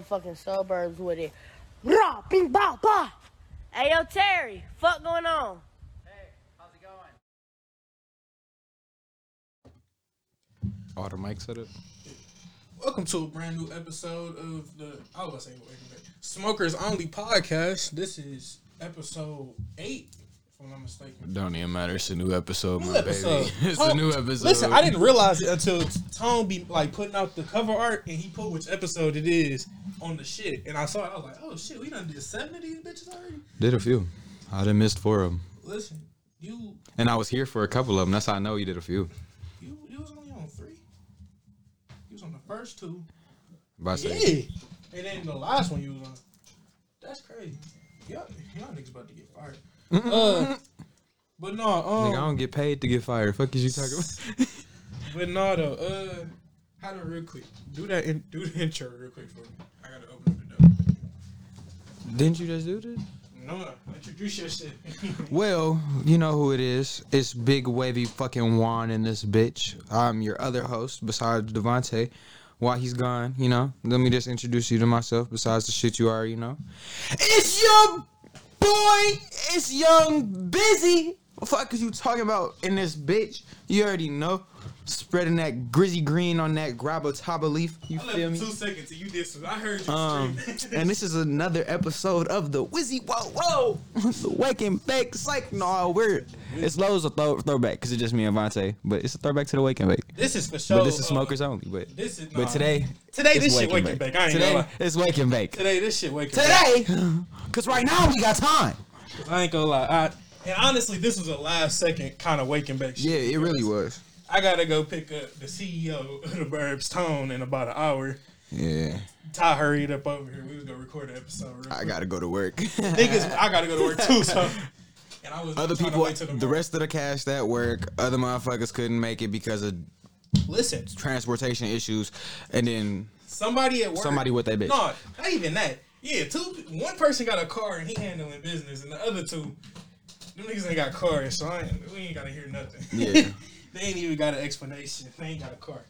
fucking suburbs with it. Rah, bing, ba, ba. Hey, yo, Terry, fuck going on? Hey, how's it going? All the mic set up. Welcome to a brand new episode of the I was gonna say a minute. Smokers Only Podcast. This is episode eight, if I'm not mistaken. Don't even matter. It's a new episode, New my episode. baby. It's Tone- a new episode. Listen, I didn't realize it until Tone be like putting out the cover art and he put which episode it is on the shit. And I saw it, I was like, oh shit, we done did seven of these bitches already? did a few. I done missed four of them, Listen, you and I was here for a couple of them. That's how I know you did a few. you you was only on three. You was on the first two. But I say, Yeah. And then the last one you was on. That's crazy. Y'all, y'all niggas about to get fired. Uh, but no, um, nigga, I don't get paid to get fired. Fuck is you talking about? but no, though. Uh, how to real quick do that? In, do the intro real quick for me. I gotta open up the door. Didn't you just do this? No, introduce your shit. Well, you know who it is. It's Big Wavy fucking Juan in this bitch. I'm your other host besides Devontae. While he's gone, you know, let me just introduce you to myself besides the shit you are, you know. It's your boy, it's Young Busy. What the fuck is you talking about in this bitch? You already know. Spreading that grizzy green on that grabber taba leaf. You I feel for me? two seconds and you did some. I heard you Um, and this is another episode of the Wizzy Whoa Whoa, the Wake and Bake Psych. No, we're it's loads of throw, throwback because it's just me and Vontae, but it's a throwback to the Waking and Bake. this is for sure. But this is uh, smokers only. But This is but today, Today this shit waking back. I ain't Today lie. it's Wake and Bake. Today this shit waking back. Today, cause right now we got time. I ain't gonna lie. I, and honestly, this was a last second kind of waking back. Shit Yeah, it really was. I gotta go pick up the CEO of the Burbs Tone in about an hour. Yeah, Ty hurried up over here. We was gonna record the episode. Real I quick. gotta go to work. niggas. I gotta go to work too. So, and I was Other people, wait till the rest of the cast at work, other motherfuckers couldn't make it because of Listen, transportation issues, and then somebody at work. Somebody with that bitch. No, not even that. Yeah, two. One person got a car and he handling business, and the other two, them niggas ain't got cars, so I ain't, we ain't gotta hear nothing. Yeah. they ain't even got an explanation. They ain't got a car.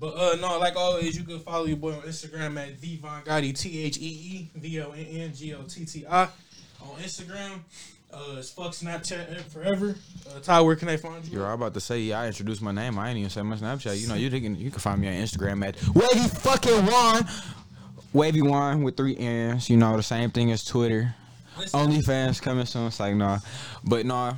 But uh no, like always, you can follow your boy on Instagram at the Von Gotti, T H E E V O N N G O T T I on Instagram. Uh, it's fuck Snapchat forever. Uh, Ty, where can they find you? You're all about to say, yeah, I introduced my name. I ain't even say my Snapchat. You know, you can you can find me on Instagram at Wavy fucking Juan. Wavy Juan with three N's. You know, the same thing as Twitter. OnlyFans coming soon. It's like, nah. But nah.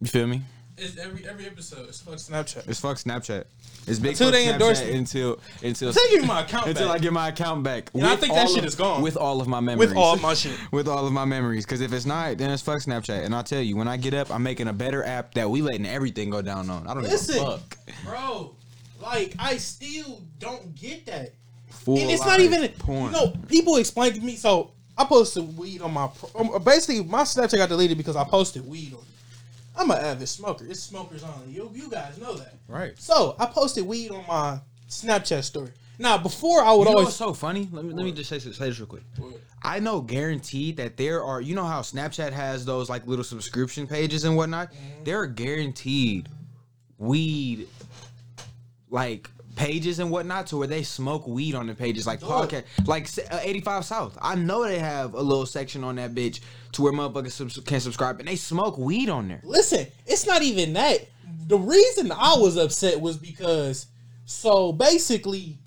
You feel me? It's every every episode. It's fuck Snapchat. It's fuck Snapchat. It's big Until they endorse me. until until Until I you my account back. until back. I get my account back. And I think that shit of- is gone. With all of my memories. With all my shit. with all of my memories. Because if it's not, then it's fuck Snapchat. And I'll tell you, when I get up, I'm making a better app that we letting everything go down on. I don't Listen, give a fuck. bro. Like I still don't get that. Full and it's not even porn. know people explain to me so i posted weed on my um, basically my snapchat got deleted because i posted weed on i'm an avid smoker it's smokers only you, you guys know that right. so i posted weed on my snapchat story now before i would You know always what's so funny? Let me let me just say, say this real quick. I know guaranteed that there are you know how Snapchat has those like little subscription pages and whatnot. Mm-hmm. There are guaranteed weed like pages and whatnot to where they smoke weed on the pages like podcast like uh, 85 South. I know they have a little section on that bitch to where motherfuckers subs- can subscribe and they smoke weed on there. listen it's not even that the reason i was upset was because so basically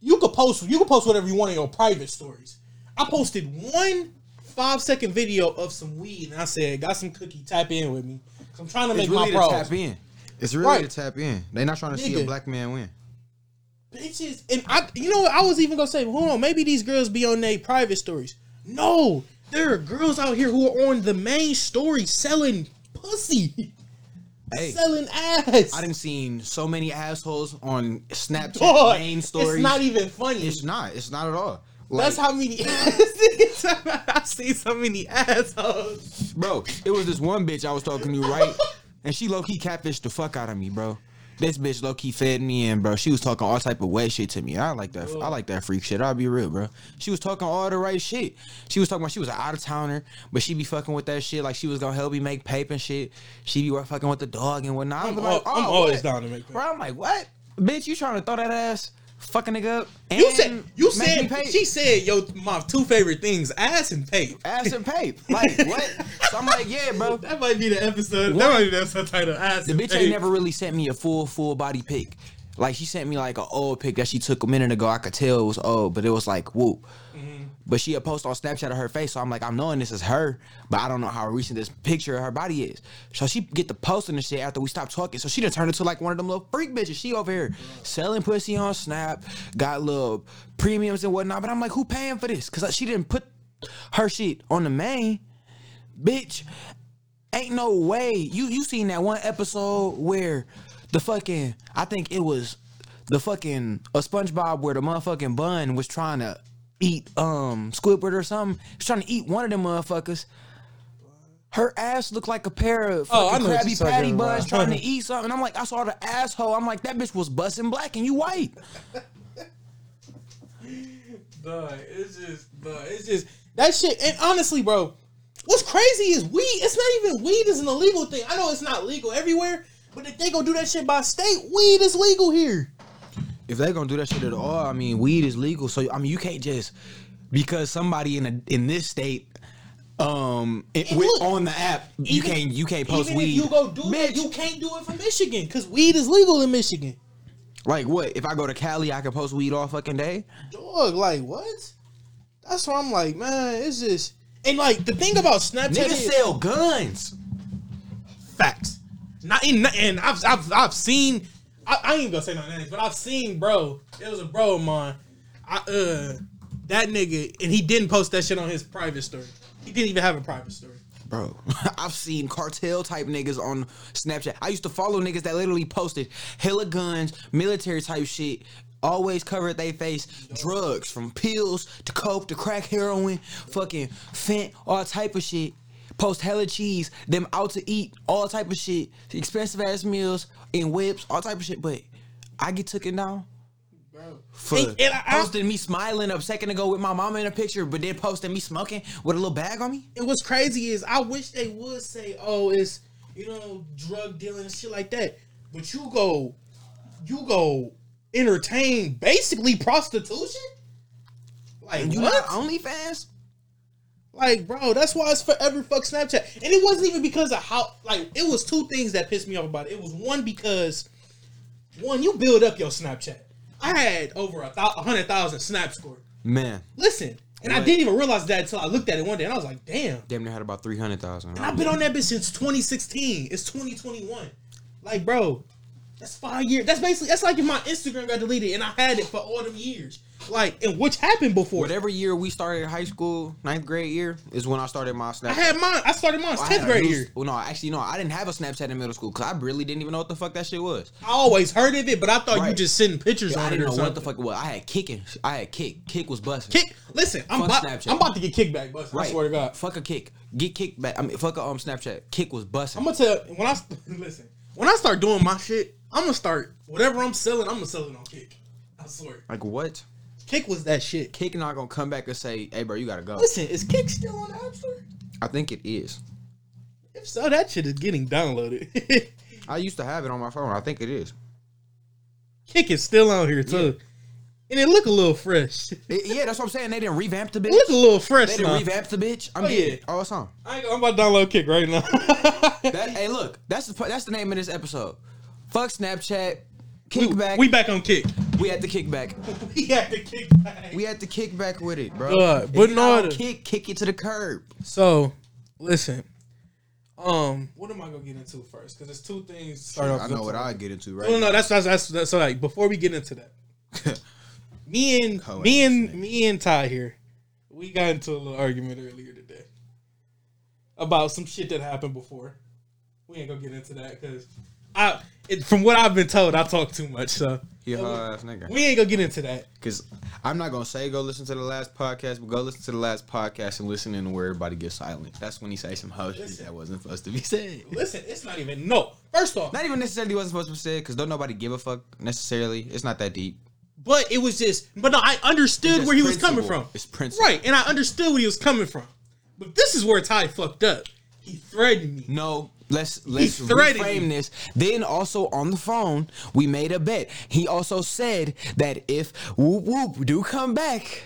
you could post you could post whatever you want in your private stories i posted one five second video of some weed and i said got some cookie tap in with me i'm trying to make really my pros tap in. It's really Right. to tap in. They're not trying to see a black man win. bitches and i you know what i was even gonna say hold on maybe these girls be on their private stories no there are girls out here who are on the main story selling pussy Hey. selling ass I didn't seen so many assholes on Snapchat Dog, main stories. It's not even funny. It's not. It's not at all. Like, That's how many I see so many assholes. bro. It was this one bitch I was talking to, right? And she low key catfished the fuck out of me, bro. This bitch low key fed me in, bro. She was talking all type of wet shit to me. I like that. I like that freak shit. I'll be real, bro. She was talking all the right shit. She was talking about she was an out of towner, but she be fucking with that shit like she was gonna help me make paper and shit. She be fucking with the dog and whatnot. I'm, be al- I'm oh, always what? down to make Bro, I'm like, what? Bitch, you trying to throw that ass fuck a nigga up. And You said you said she said yo my two favorite things ass and pay. ass and pay. Like what? so I'm like, yeah, bro. That might be the episode. What? That might be the episode title. Ass The bitch pay. ain't never really sent me a full full body pic. Like she sent me like an old pic that she took a minute ago. I could tell it was old, but it was like whoop. But she had post on Snapchat of her face, so I'm like, I'm knowing this is her, but I don't know how recent this picture of her body is. So she get the posting and shit after we stopped talking. So she done turned into like one of them little freak bitches. She over here selling pussy on Snap, got little premiums and whatnot. But I'm like, who paying for this? Cause she didn't put her shit on the main, bitch. Ain't no way. You you seen that one episode where the fucking I think it was the fucking a SpongeBob where the motherfucking bun was trying to eat um Squidward or something. He's trying to eat one of them motherfuckers. Her ass looked like a pair of Oh, I fucking know what Krabby you're talking Patty about. buns trying to eat something. I'm like, I saw the asshole. I'm like, that bitch was busting black and you white. Duh, it's just, duh, it's just that shit. And honestly, bro, what's crazy is weed. It's not even weed is an illegal thing. I know it's not legal everywhere, but if they gonna do that shit by state, weed is legal here. If they're gonna do that shit at all, I mean, weed is legal. So I mean, you can't just because somebody in a, in this state, um, it, with, look, on the app, you even- can't you can't post weed. you go do Bitch, it, you can't do it from Michigan because weed is legal in Michigan. like what? If I go to Cali, I can post weed all fucking day. Dog, like what? That's why I'm like, man, it's just and like the thing about Snapchat Niggas is sell guns. facts. Not in and I've I've I've seen I, I ain't gonna say no names, but I've seen bro. It was a bro of mine. I uh that nigga and he didn't post that shit on his private story. He didn't even have a private story. Bro, I've seen cartel type niggas on Snapchat. I used to follow niggas that literally posted hella guns, military type shit, always covered their face, drugs from pills to coke to crack heroin, fucking fent, all type of shit. Post hella cheese, them out to eat, all type of shit, expensive ass meals in whips, all type of shit. But I get taken down Bro. for And- and I- I- posting me smiling a second ago with my mama in a picture, but then posting me smoking with a little bag on me. And what's crazy is I wish they would say, "Oh, it's you know drug dealing and shit like that," but you go, you go entertain basically prostitution. Like And you what? not OnlyFans? Like, bro, that's why it's forever fuck Snapchat. And it wasn't even because of how like it was two things that pissed me off about it. It was one because one, you build up your Snapchat. I had over a, hundred thousand snap score. Man, Listen, and I didn't even realize that until I looked at it one day and I was like, damn. damn near had about 300,000. And I've been on that bitch since 2016. It's 2021. Like, bro, that's five years. That's basically that's like if my Instagram got deleted and I had it for all them years. Like, and which happened before. Whatever year we started high school, ninth grade year, is when I started my Snapchat. I had mine. I started mine I tenth grade new- year. Well, no, actually, no. I didn't have a Snapchat in middle school because I really didn't even know what the fuck that shit was. I always heard of it, but I thought you just sending pictures I on it didn't or know something. what the fuck it was. I had kicking. I had kick. Kik was busting. Kik. Listen, I'm about, Snapchat. I'm about to get kickback, but I swear to God. Fuck a kick. Get kicked back. I mean, fuck a um Snapchat. Kik was busting. I'm gonna tell when I listen when I start doing my shit. I'm gonna start whatever I'm selling. I'm gonna sell it on Kik. I swear. like what? Kik was that shit. Kik not gonna come back and say, "Hey, bro, you gotta go." Listen, is Kik still on the App Store? I think it is. If so, that shit is getting downloaded. I used to have it on my phone. I think it is. Kik is still on here too, and it look a little fresh. It yeah, that's what I'm saying. They didn't revamp the bitch. look a little fresh They didn't now. revamp the bitch. I'm Oh, getting yeah. it. Oh, it's on. I I'm about to download Kik right now. That, hey, look, that's the that's the name of this episode. Fuck Snapchat. Kickback. we We, back on Kik. Had to kick back. We had to kick back. We had to kick back with it, bro. Uh, but you in not order- kick, kick it to the curb. So, listen. Um, what am I gonna get into first? Because there's two things. to Start off I know what I get into right No, no, no. That's that's that's, that's so like before we get into that, me and Ho me and me and Ty here, we got into a little argument earlier today about some shit that happened before. We ain't gonna get into that because I, it, from what I've been told, I talk too much. So He a hoe ass nigga. we ain't gonna get into that. Because I'm not gonna say go listen to the last podcast, but go listen to the last podcast and listen in where everybody gets silent. That's when he say some hoe shit that wasn't supposed to be said. Listen, it's not even no. First off, Not even necessarily wasn't supposed to be said because don't nobody give a fuck necessarily. It's not that deep. but it was just. But no, I understood where he just was coming from. It's principle. Right, and I understood where he was coming from. But this is where Ty fucked up. He threatened me. No, let's let's reframe you. this. Then also on the phone, we made a bet. He also said that if whoop whoop do come back,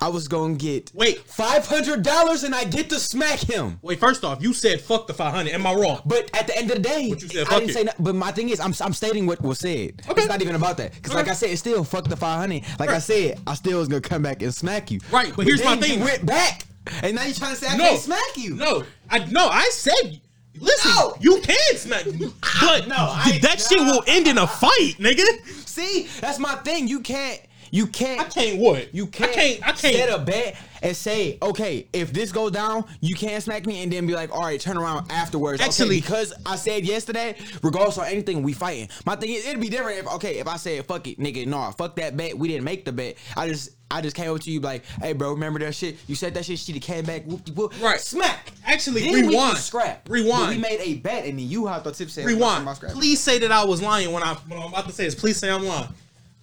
I was gonna get Wait. five hundred dollars and I get to smack him. Wait, first off, you said fuck the 500. Am I wrong? But at the end of the day, What you said, I didn't it. say. That, but my thing is, I'm I'm stating what was said. Okay. It's not even about that. Because like I said, it's still fuck the 500. Like I said, I still was gonna come back and smack you. Right, but here's my thing. You went back, and now you're trying to say I no, can't smack you. No, I no, I said. Listen, No. you can smack me, but No, I- that shit will end in a fight, nigga. See, that's my thing. You can't. You can't. I can't what? You can't, I can't. I can't. set a bet and say, okay, if this goes down, you can't smack me, and then be like, all right, turn around afterwards. Okay, Actually- because I said yesterday, regardless of anything, we fighting. My thing is, it'd be different if, okay, if I said, fuck it, nigga, no, fuck that bet. We didn't make the bet. I just, I just came up to you like, hey, bro, remember that shit? You said that shit. She came back, whoop de whoop, Right. Smack. Actually, then we rewind. scrap. Rewind. But we made a bet, and then you hopped on tip saying, Rewind. Please say that I was lying when I what I'm about to say is please say I'm lying.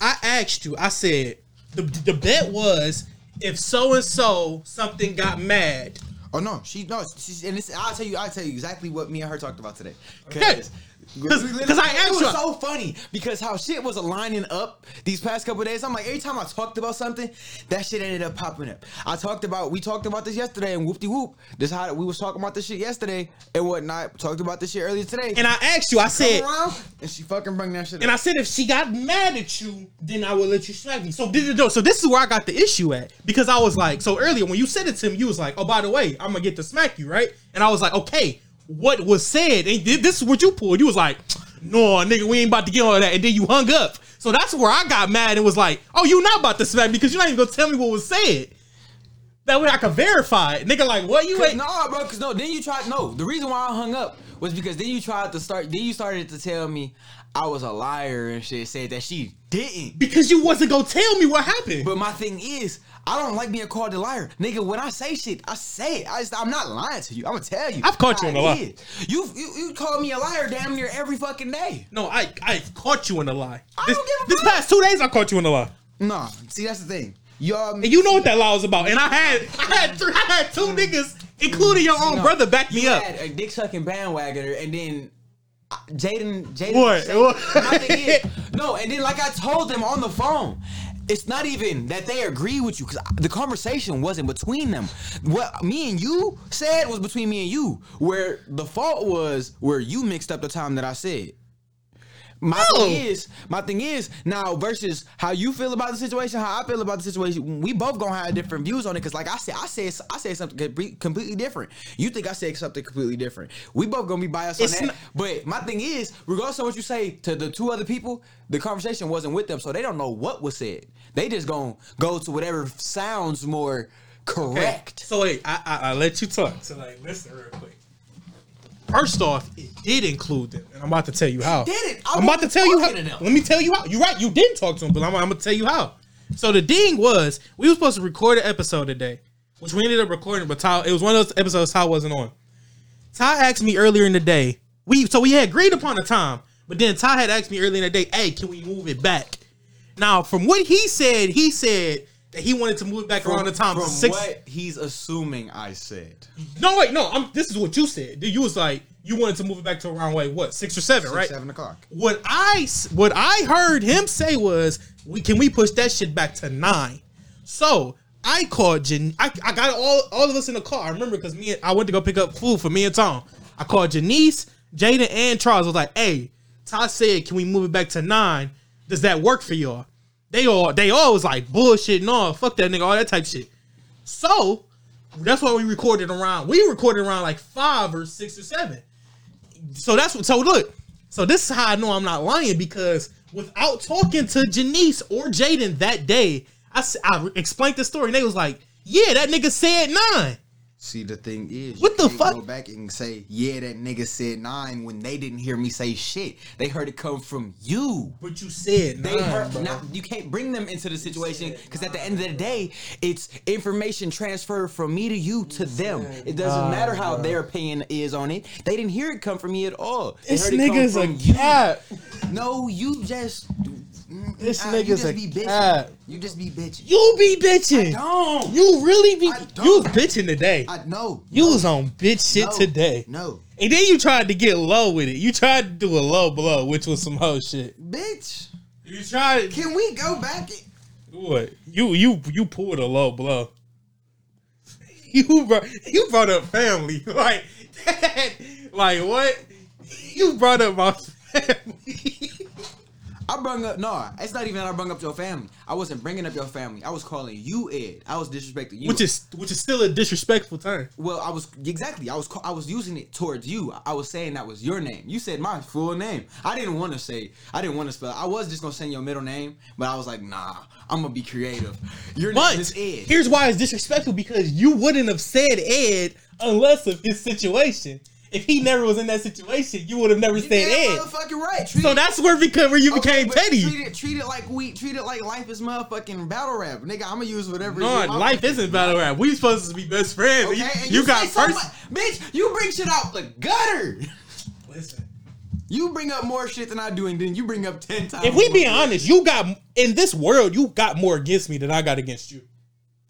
I asked you. I said the the bet was if so and so something got mad. Oh no, she no, she's and this. I'll tell you, I'll tell you exactly what me and her talked about today. Okay. 'Cause- 'cause I asked it was you- so funny because how shit was aligning up these past couple days. I'm like, every time I talked about something, that shit ended up popping up. I talked about, we talked about this yesterday, and whoop de whoop. This how we was talking about this shit yesterday and whatnot. Talked about this shit earlier today. And I asked you. I said. around, and she fucking bring that shit. Up. And. I said if she got mad at you, then I would let you smack me. So did it So this is where I got the issue at because I was like, so earlier when you said it to me, you was like, oh by the way, I'm gonna get to smack you, right? And I was like, okay, what was said? And this is what you pulled. You was like, no, nigga, we ain't about to get all that. And then you hung up. So that's where I got mad and was like, oh, you not about to smack me because you're not even gonna tell me what was said. That way I could verify it. Nigga, like, what you ain't? No, bro, because no, then you tried. No, the reason why I hung up was because then you tried to start. Then you started to tell me I was a liar and shit. Said that she didn't. Because you wasn't gonna tell me what happened. But my thing is, I don't like being called a liar, nigga. When I say shit, I say it. I just, I'm not lying to you. I'm gonna tell you. I've caught you in a lie. You, you you call me a liar damn near every fucking day. no, I I caught you in a lie. I This, don't give a this fuck. past two days, I caught you in a lie. No, see that's the thing. Y'all, And you know what that lie was about. And I had I had three, I had two mm. niggas, including your own No, brother, back me you up. had a dick sucking bandwagoner, and then Jaden, Jaden, What? said- What? my thing is- no, and then like I told them on the phone. It's not even that they agree with you because the conversation wasn't between them. What me and you said was between me and you. Where the fault was where you mixed up the time that I said. My No. thing is, my thing is now versus how you feel about the situation, how I feel about the situation. We both gonna have different views on it. Cause like I said, I said I said something completely different. You think I said something completely different. We both gonna be biased It's on that. not- but my thing is, regardless of what you say to the two other people, the conversation wasn't with them, so they don't know what was said. They just gonna go to whatever sounds more correct. So wait, I, I I let you talk. So like, listen real quick. First off, it did include them, and I'm about to tell you how. did it. I I'm about to tell you how. talking to them. Let me tell you how. You're right. You didn't talk to him, but I'm, I'm gonna tell you how. So the ding was we were supposed to record an episode today, which we ended up recording, but Ty, it was one of those episodes Ty wasn't on. Ty asked me earlier in the day. We so we had agreed upon a time, but then Ty had asked me earlier in the day, "Hey, can we move it back?" Now, from what he said, he said that he wanted to move it back around the time from six. what he's assuming I said. No, wait, no. I'm. This is what you said. You was like you wanted to move it back to around wait what six or seven, right? Seven o'clock. What I what I heard him say was, we can we push that shit back to nine? So I called Jan. I, I got all all of us in the car. I remember because me and, I went to go pick up food for me and Tom. I called Janice, Jaden, and Charles. I was like, hey, Todd said, can we move it back to nine? Does that work for y'all? They all they all was like bullshit. No, fuck that nigga, all that type shit. So that's why we recorded around. We recorded around like five or six or seven. So that's what. So look. So this is how I know I'm not lying because without talking to Janice or Jaden that day, I, I explained the story and they was like, "Yeah, that nigga said nine. See, the thing is, What you the can't fuck? Go back and say, yeah, that nigga said nine when they didn't hear me say shit. They heard it come from you. But you said They nine, heard. bro. Now, you can't bring them into the situation because at the end of the day, it's information transferred from me to you to them. It doesn't matter how their opinion is on it. They didn't hear it come from me at all. They this heard it come nigga's a cat. No, you just. This uh, nigga's a be bitching. cat. You just be bitching. You be bitching. I don't. You really be. I don't. You was bitching today. I know. you was on bitch shit No. today. No. And then you tried to get low with it. You tried to do a low blow, which was some hoe shit. Bitch, You tried can we go back? what? You you you pulled a low blow. You brought you brought up family like that. like what? You brought up my family. I brung up no. It's not even that I brung up your family. I wasn't bringing up your family. I was calling you Ed. I was disrespecting you. which is which is still a disrespectful term. well, I was exactly. I was I was using it towards you. I was saying that was your name. You said my full name. I didn't want to say. I didn't want to spell. I was just gonna say your middle name, but I was like, nah. I'm gonna be creative. Your But name is Ed. here's why it's disrespectful because you wouldn't have said Ed unless of his situation. If he never was in that situation, you would have never said yeah, Ed. motherfucking right. Treat So it- that's where become where you Okay, became petty. Treat it, treat it like we treat it like life is motherfucking battle rap, nigga. I'm gonna use whatever. No, life isn't battle rap. We supposed to be best friends. Okay, you, and you got first. bitch. You bring shit out the gutter. Listen, You bring up more shit than I do, and then you bring up ten times. if we more be shit. honest, you got in this world, you got more against me than I got against you.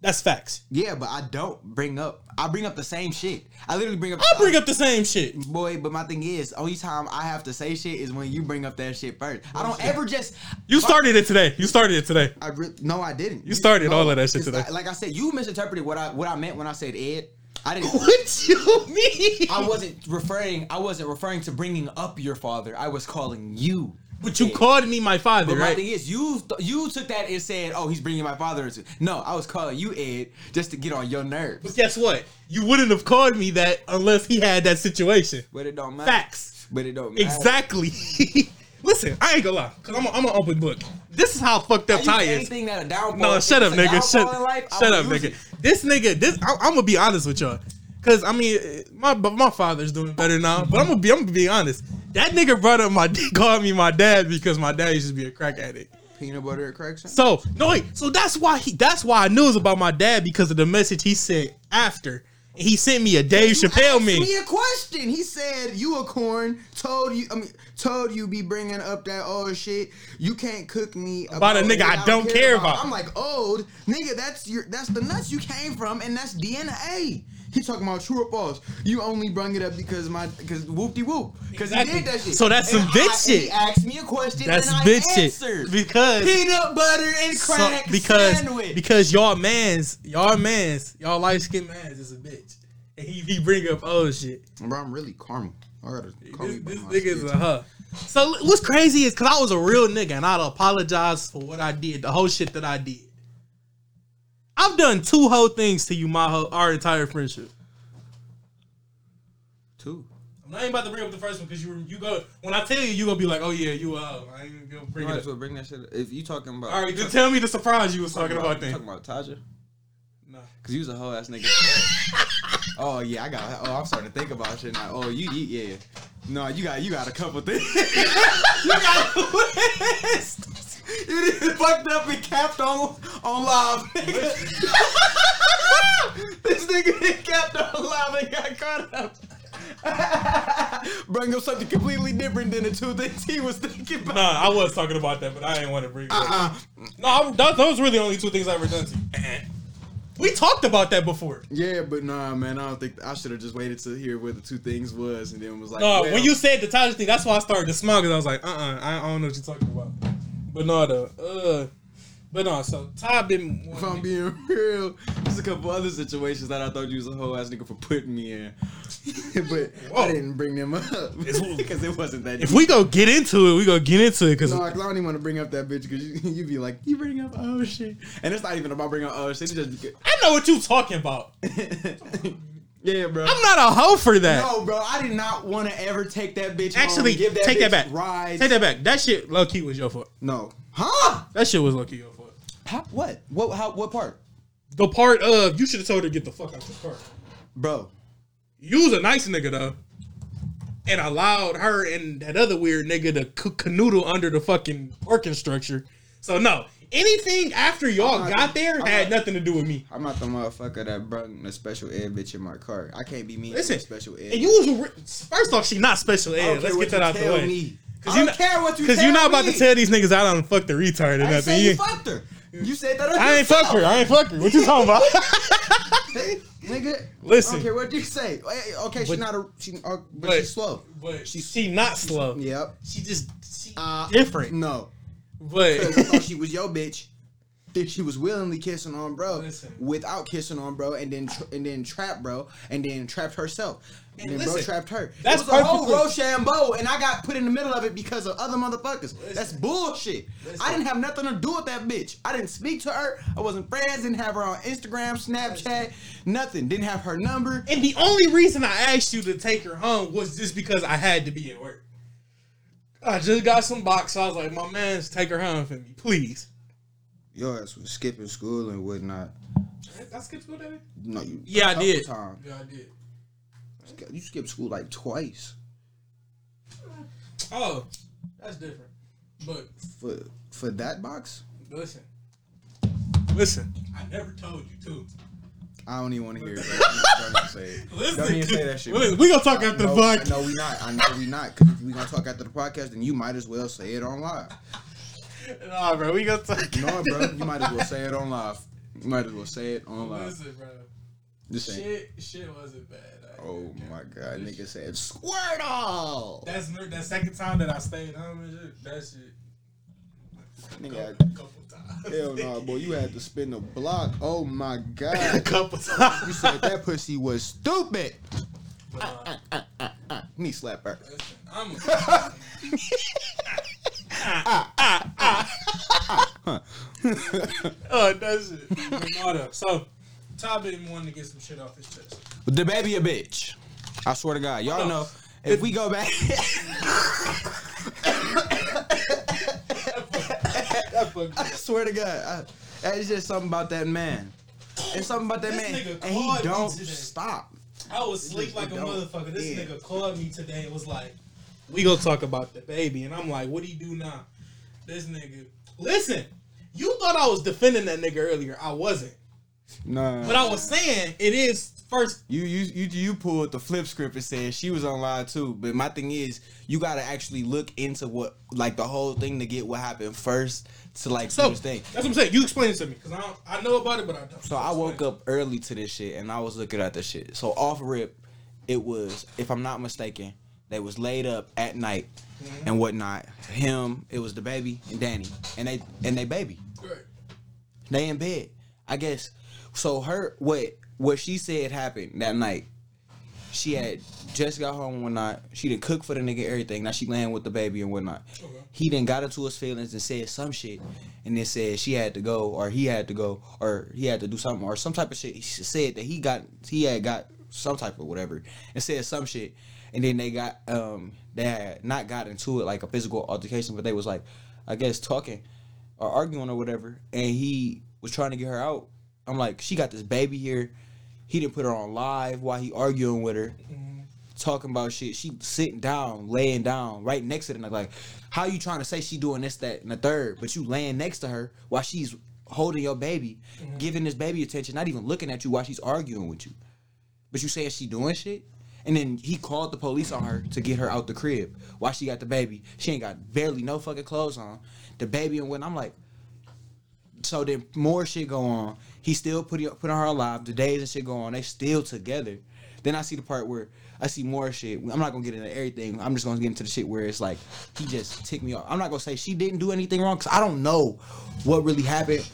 That's facts. yeah, but I don't bring up. I bring up the same shit. I literally bring up. I bring up the same shit. Boy, but my thing is, only time I have to say shit is when you bring up that shit first. I don't ever just. You started it today. You started it today. I re- no, I didn't. You started no, all of that shit today. Like, like I said, you misinterpreted what I what I meant when I said Ed. I didn't. What you mean? I wasn't referring. I wasn't referring to bringing up your father. I was calling you. But you Ed. called me my father, But my right? thing is, you you took that and said, "Oh, he's bringing my father." into No, I was calling you Ed just to get on your nerves. But guess what? You wouldn't have called me that unless he had that situation. But it don't matter. Facts. But it don't matter. Exactly. Listen, I ain't gonna lie, cause I'm, a, I'm an open book. This is how fucked up Ty is. anything that a downfall. No, shut up, nigga. Shut, life, shut up, nigga. it. This nigga, this I, I'm gonna be honest with y'all, cause I mean, my my father's doing better now. But I'm gonna be, I'm gonna be honest. That nigga brought up my, called me my dad because my dad used to be a crack addict. Peanut butter and crack. So no wait, so that's why he, that's why I knew it was about my dad because of the message he sent after. He sent me a Dave You Chappelle meme. me a question. He said you a corn. Told you. I mean, told you be bringing up that old shit. You can't cook me About a nigga I don't care about. I'm like old nigga. That's your. That's the nuts you came from, and that's DNA. He talking about true or false. You only brung it up because my because whoop de whoop because Exactly. he did that shit. So that's some bitch I- shit. He asked me a question. That's and I bitch answered. shit because Peanut butter and so- crack because sandwich. because y'all mans y'all mans y'all light skinned mans is a bitch. And he, he bring up old shit. Bro, I'm really caramel. I gotta call This, me by this my nigga is a huh. So what's crazy is because I was a real nigga and I'd apologize for what I did, the whole shit that I did. I've done two whole things to you my whole our entire friendship. Two. I ain't about to bring up the first one because you you go when I tell you you gonna be like oh yeah you uh I ain't gonna bring Might it up. well bring that shit. If you talking about, All right, just tell me the surprise you was talking about you then. Talking about Taja. No. Cause you was a whole ass nigga. oh yeah, I got. Oh, I'm starting to think about shit now. Oh, you, you yeah. No, you got you got a couple things. you got a list. You didn't fucked up and capped on on live. Nigga. this nigga did capped on live and got caught up. Bring up something completely different than the two things he was thinking about. Nah, I was talking about that, but I didn't want to bring it up. Uh-uh. No, I, that, those were the only two things I ever done to you. We talked about that before. Yeah, but nah, man, I don't think I should have just waited to hear where the two things was, and then was like, No, well, when you said the Tyler thing, that's why I started to smile because I was like, uh, uh I, I don't know what you're talking about. But no, though, uh, but no. So Ty been. If I'm being real, there's a couple other situations that I thought you was a whole ass nigga for putting me in, but Whoa. I didn't bring them up because it wasn't that. if we go get into it, we go get into it because no, I don't even want to bring up that bitch because you you be like you bring up oh shit, and it's not even about bringing up oh shit. Just I know what you talking about. Yeah, bro. I'm not a hoe for that. no, bro, I did not want to ever take that bitch. home Actually, give that take that back. Rides. Take that back. That shit low key was your fault. No, huh? That shit was low key your fault. How, what? What? How? What part, The part of you should have told her to get the fuck out the car. bro? You was a nice nigga though, and allowed her and that other weird nigga to canoodle under the fucking parking structure. So no, anything after y'all got there I'm had not- nothing to do with me. I'm not the motherfucker that brought the special ed bitch in my car. I can't be me. Listen, special ed. and you was re- first off, she not special ed. Let's get that out the way. Me. Cause I you don't not- care what you. Cause you're not about me. to tell these niggas I don't fuck the retard or I nothing. You- you fucked her. You said that. I ain't fuck her. I ain't fuck her. What you talking about? nigga. Listen. I don't care what you say. Hey, Okay, she's not a she, uh, but, but- she's slow. But She's- she not slow. Yep. She just she Uh, different. No, because I But thought she was your bitch. Think she was willingly kissing on bro Listen. without kissing on bro, and then tr- and then trap bro, and then trapped herself. And, And then bro trapped her. that's it was a whole Rochambeau, and I got put in the middle of it because of other motherfuckers. That's bullshit. I didn't have nothing to do with that bitch. I didn't speak to her. I wasn't friends. Didn't have her on Instagram, Snapchat, nothing. Didn't have her number. and the only reason I asked you to take her home was just because I had to be at work. I just got some box. So I was like, my man's take her home for me, please. Your ass was skipping school and whatnot. I skipped school that day? No, you. Yeah, I did. Times. Yeah, I did. You skipped school like twice Oh, that's different. But for for that box. listen, listen. I never told you to. I don't even want to hear it. Don't even say it. Listen, Don't even say that shit. Listen, we gonna talk after the podcast. no, we not. I know we not. Cause if we gonna talk after the podcast, then you might as well say it on live. Nah, bro, we gonna talk. No, bro, you might as well say it on live. You might as well say it on live. Listen, bro. This ain't. Shit, shit wasn't bad. I Oh my god, nigga said Squirtle. That's that second time that I stayed home shit. That shit. Nigga, times. Hell no, boy, you had to spin the block. Oh my god. A couple times. you said that pussy was stupid. But, uh, uh, uh, uh, Knee slap her. listen, I'm a, oh, that's it. But no, though. So, Ty been wanting to get some shit off his chest. DaBaby a bitch. I swear to God, y'all Hold on. know. If we go back, I swear to God, I, it's just something about that man. It's something about that This man, and he don't stop. I was asleep It like a motherfucker. This end. nigga called me today and was like, "We gonna talk about DaBaby," and I'm like, "What do you do now?" This nigga, listen, you thought I was defending that nigga earlier. I wasn't, Nah, but I was saying it is first. you you you you pulled the flip script and said she was online too. But my thing is, you gotta actually look into what like the whole thing to get what happened first to like So understand. that's what I'm saying. You explain it to me because I don't, I know about it, but I don't. So I woke up early to this shit and I was looking at this shit. So off rip, it was, if I'm not mistaken, they was laid up at night mm-hmm. and whatnot. Him, it was DaBaby and Danny. And they and they baby. Right. They in bed. I guess so her what what she said happened that night. She had just got home one night. She didn't cook for the nigga everything. Now she laying with the baby and whatnot. Okay. He then got into his feelings and said some shit, and then said she had to go or he had to go or he had to do something or some type of shit. He said that he got he had got some type of whatever and said some shit, and then they got um they had not got into it like a physical altercation, but they was like I guess talking or arguing or whatever, and he was trying to get her out. I'm like, she got this baby here. He didn't put her on live while he arguing with her, mm-hmm. talking about shit. She sitting down, laying down, right next to them. Like, like, how you trying to say she doing this, that, and the third, but you laying next to her while she's holding your baby, mm-hmm. giving this baby attention, not even looking at you while she's arguing with you. But you saying she doing shit? And then he called the police on her to get her out the crib while she got the baby. She ain't got barely no fucking clothes on. The baby and when I'm like, so then more shit go on. He still put put on her alive. The days and shit go on. They still together. Then I see the part where I see more shit. I'm not gonna get into everything. I'm just gonna get into the shit where it's like he just ticked me off. I'm not gonna say she didn't do anything wrong because I don't know what really happened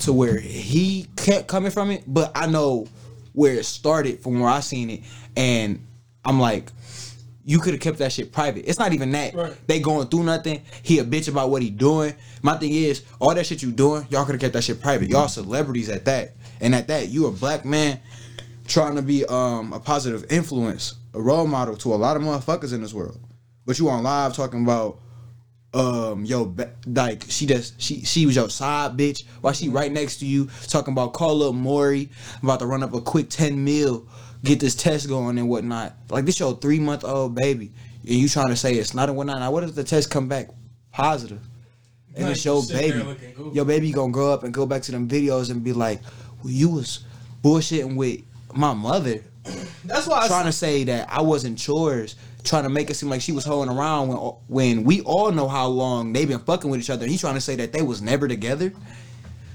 to where he kept coming from it, but I know where it started from where I seen it, and I'm like, you could have kept that shit private. It's not even that Right. they going through nothing. He a bitch about what he doing. My thing is, all that shit you doing, y'all could have kept that shit private. Y'all celebrities at that, and at that, you a black man trying to be um a positive influence, a role model to a lot of motherfuckers in this world. But you on live talking about um yo like she just she she was your side bitch while she right next to you talking about call up Maury about to run up a quick 10 mil get this test going and whatnot. Like this your three month old baby and you trying to say it's not and whatnot. Now what if the test come back positive? And Like, it's your you sit there baby. your baby gonna grow up and go back to them videos and be like well, you was bullshitting with my mother. That's why I trying to say that I wasn't chores, trying to make it seem like she was holding around when when we all know how long they've been fucking with each other. And he's trying to say that they was never together.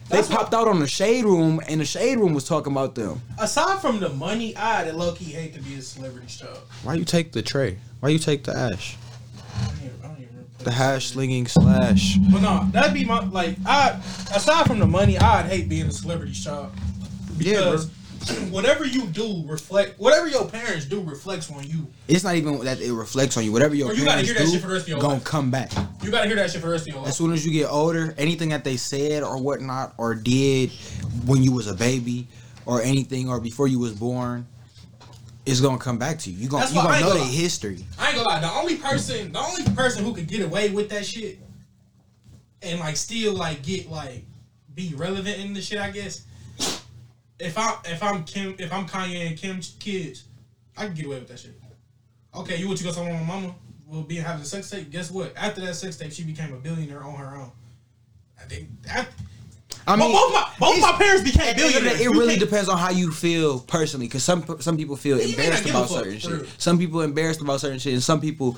They That's popped out on the shade room, and the shade room was talking about them. Aside from the money, I low key hate to be a celebrity's child. Why you take the tray? Why you take the ash? I don't even- I don't even. The hash slinging slash. But no, that'd be my like. I aside from the money, I'd hate being a celebrity's child Yeah, bro. because whatever you do reflect. Whatever your parents do reflects on you. It's not even that it reflects on you. Whatever your Or you gotta parents hear that do, shit for the rest of your gonna life. come back. You gotta hear that shit for the rest of your life. As soon as you get older, anything that they said or whatnot or did when you was a baby or anything or before you was born, is gonna come back to you. You gonna you gonna know their history. I ain't gonna lie. The only person, the only person who could get away with that shit and like still like get like be relevant in the shit, I guess. If I if I'm Kim, if I'm Kanye and Kim's kids, I can get away with that shit. Okay, you what you got someone with my mama? Well, being having a sex tape. Guess what? After that sex tape, she became a billionaire on her own. I think that. I Both my both my parents became At the end of the billionaires. It really depends on how you feel personally, because some some people feel you embarrassed about certain real. shit. Some people embarrassed about certain shit, and some people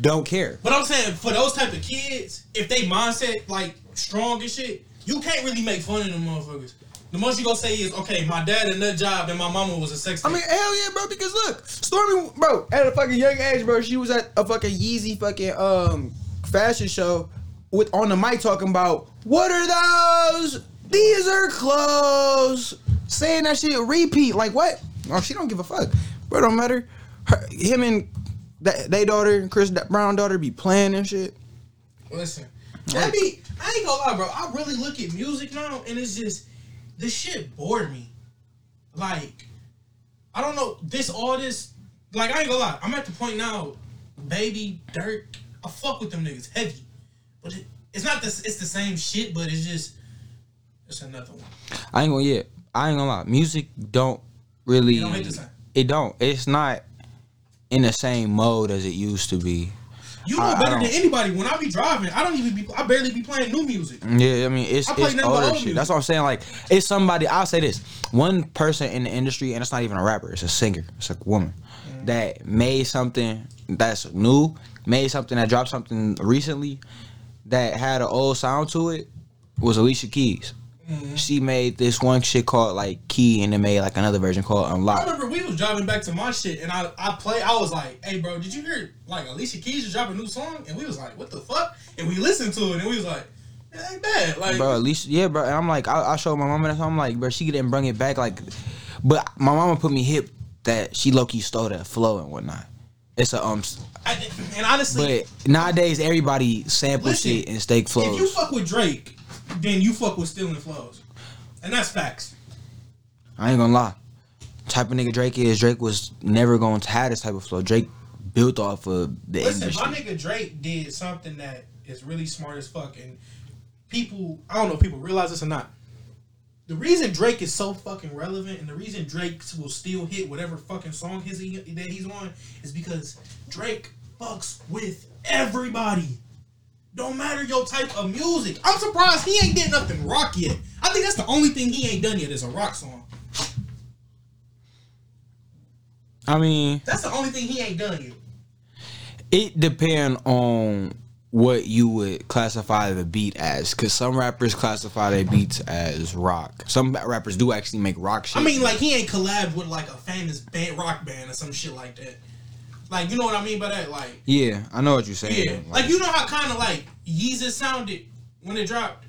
don't care. But I'm saying for those type of kids, if they mindset like strong and shit, you can't really make fun of them motherfuckers. The most you gonna say is, okay, my dad a that job and my mama was a sex. I mean, hell yeah, bro. Because look, Stormi, bro, at a fucking young age, bro, she was at a fucking Yeezy fucking um fashion show with on the mic talking about what are those? These are clothes. Saying that shit repeat like what? Oh, she don't give a fuck, bro. Don't matter. Her, him and that they daughter, Chris Brown daughter, be playing and shit. listen, that be. I ain't gonna lie, bro. I really look at music now, and it's just this shit bored me. Like, I don't know this all this. Like, I ain't gonna lie. I'm at the point now, baby, Durk. I fuck with them niggas heavy, but it, it's not this. It's the same shit, but it's just it's another one. I ain't gonna yeah. I ain't gonna lie. Music don't really. It don't hit the same. It don't. It's not in the same mode as it used to be. You know I- I better than anybody. When I be driving, I don't even be. I barely be playing new music. Yeah, I mean it's I play it's older shit. music. That's what I'm saying. Like it's somebody. I'll say this: one person in the industry, and it's not even a rapper. It's a singer. It's a woman mm-hmm. that made something that's new, made something that dropped something recently that had an old sound to it. Was Alicia Keys. Mm-hmm. She made this one shit called like Key, and then made like another version called Unlock. I remember we was driving back to my shit, and I I play. I was like, "Hey, bro, did you hear like Alicia Keys just dropped a new song?" And we was like, "What the fuck?" And we listened to it, and we was like, "It ain't bad." Like, bro. At least, yeah, bro. And I'm like, I, I showed my mama that. Song. I'm like, bro, she didn't bring it back. Like, but my mama put me hip that she low key stole that flow and whatnot. It's a um, I, and honestly, but nowadays everybody sample Listen, shit and steak flows. if you fuck with Drake, then you fuck with stealing flows, and that's facts. I ain't gonna lie. Type of nigga Drake is Drake was never going to have this type of flow. Drake built off of the Listen, industry. my nigga Drake did something that is really smart as fuck, and people, I don't know if people realize this or not. The reason Drake is so fucking relevant, and the reason Drake will still hit whatever fucking song his that he's on, is because Drake fucks with everybody. Don't matter your type of music. I'm surprised he ain't did nothing rock yet. I think that's the only thing he ain't done yet is a rock song. I mean, That's the only thing he ain't done yet. it depend on what you would classify the beat as, because some rappers classify their beats as rock. Some rappers do actually make rock shit. I mean, like he ain't collabed with like a famous band, rock band or some shit like that. Like, you know what I mean by that? Like, yeah, I know what you're saying. yeah, like you know how kind of like Yeezus sounded when it dropped.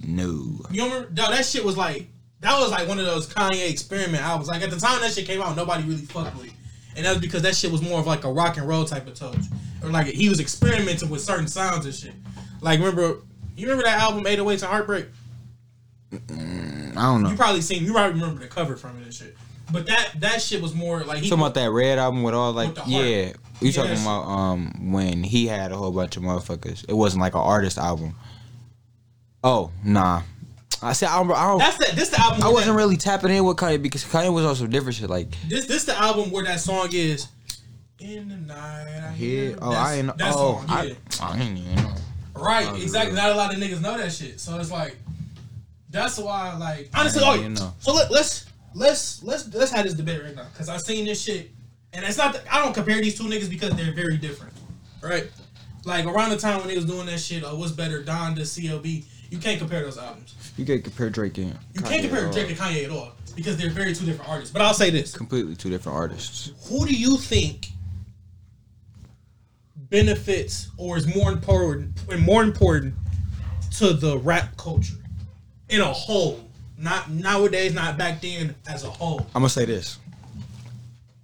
no. You remember? No, that shit was like that was like one of those Kanye experiment albums. Like at the time that shit came out, nobody really fucked with it, and that was because that shit was more of like a rock and roll type of touch, or like he was experimenting with certain sounds and shit. Like remember, you remember that album 808s and Heartbreak? Mm, I don't know. You probably seen, you probably remember the cover from it and shit. But that that shit was more like he talking about that red album with all like With yeah. You Yeah, talking about um when he had a whole bunch of motherfuckers. It wasn't like an artist album. Oh nah. I said I don't. I, don't, That's the this the album. I wasn't that- really tapping in with Kanye because Kanye was on some different shit. Like This this the album where that song is. In the night, I hear. here. Oh, I ain't. That Oh, song, I, yeah. I ain't even know. right, Oh, exactly. yeah. Not a lot of niggas know that shit. So it's like, that's why, like, honestly, oh, know. so let, let's let's let's let's have this debate right now because I've seen this shit, and it's not. That, I don't compare these two niggas because they're very different, right? Like around the time when they was doing that shit, uh, what's better, Donda, CLB? You can't compare those albums. You can't compare Drake and You Kanye can't compare. Drake and Kanye at all because they're very two different artists. But I'll say this: Completely two different artists. Who do you think benefits or is more important and more important to the rap culture in a whole? Not nowadays, not back then, as a whole. I'm gonna say this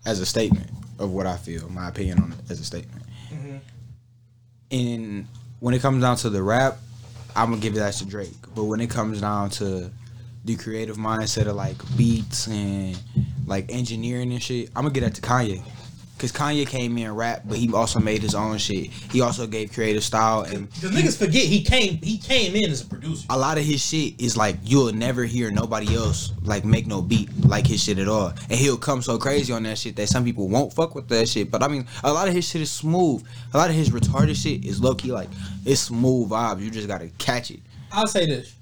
as a statement of what I feel, my opinion on it as a statement. Mm-hmm. And when it comes down to the rap, I'm gonna give that to Drake. But when it comes down to the creative mindset of like beats and like engineering and shit, I'm gonna get that to Kanye. Cause Kanye came in rap, but he also made his own shit. He also gave creative style and Because niggas forget he came he came in as a producer. a lot of his shit is like you'll never hear nobody else like make no beat like his shit at all. And he'll come so crazy on that shit that some people won't fuck with that shit. But I mean, a lot of his shit is smooth. A lot of his retarded shit is low key like it's smooth vibes. You just gotta catch it. I'll say this.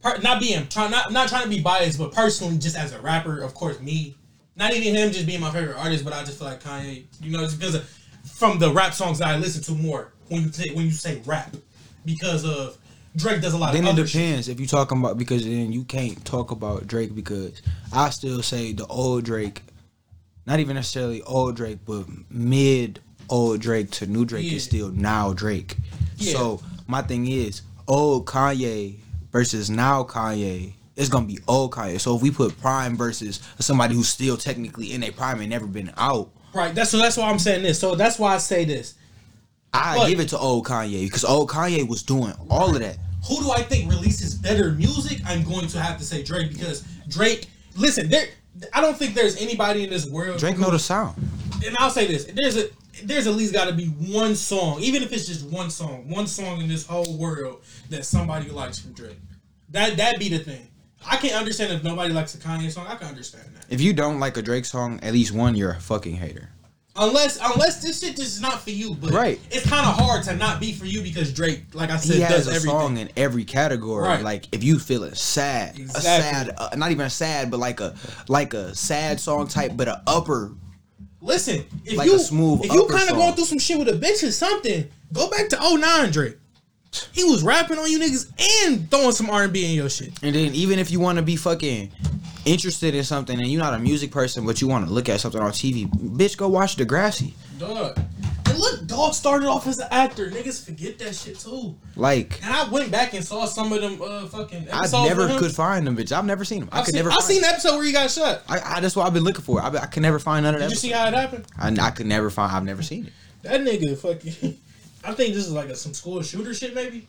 Per, not being try, not not trying to be biased, but personally, just as a rapper, of course, me, not even him, just being my favorite artist, but I just feel like Kanye. You know, just because of, from the rap songs that I listen to more when you say when you say rap, because of Drake does a lot Then of it other shit. depends if you talking about because then you can't talk about Drake because I still say the old Drake, not even necessarily old Drake, but mid old Drake to new Drake Yeah. is still now Drake. Yeah. So my thing is old Kanye versus now Kanye. It's gonna be old Kanye. So if we put Prime versus somebody who's still technically in a prime and never been out, Right. That's so. That's why I'm saying this. So that's why I say this. I But- give it to old Kanye because old Kanye was doing all of that. Who do I think releases better music? I'm going to have to say Drake because Drake. Listen, there. I don't think there's anybody in this world. Drake who- know the sound. and I'll say this: there's a there's at least got to be one song, even if it's just one song, one song in this whole world that somebody likes from Drake. That that be the thing. I can't understand if nobody likes a Kanye song. I can understand that. If you don't like a Drake song, at least one, you're a fucking hater. Unless unless this shit just is not for you, but Right. it's kind of hard to not be for you because Drake, like I said, he does a everything. song in every category. Right. Like if you feeling sad, a Exactly. sad, uh, not even a sad, but like a like a sad song type, but an upper. Listen, if Like you a smooth if you kind of going through some shit with a bitch or something, go back to 09 Drake. He was rapping on you niggas and throwing some R and B in your shit. And then even if you want to be fucking interested in something and you're not a music person, but you want to look at something on TV, bitch, go watch Degrassi. Dog. And look, dog started off as an actor. Niggas forget that shit too. Like And I went back and saw some of them uh fucking I never could find them, bitch. I've never seen them. I I've could seen, never. I've find seen the episode where he got shot. I, I that's what I've been looking for. I, I could never find none of that. Did you see how it happened? I, I could never find. I've never seen it. That nigga fucking. I think this is like a, some school shooter shit maybe.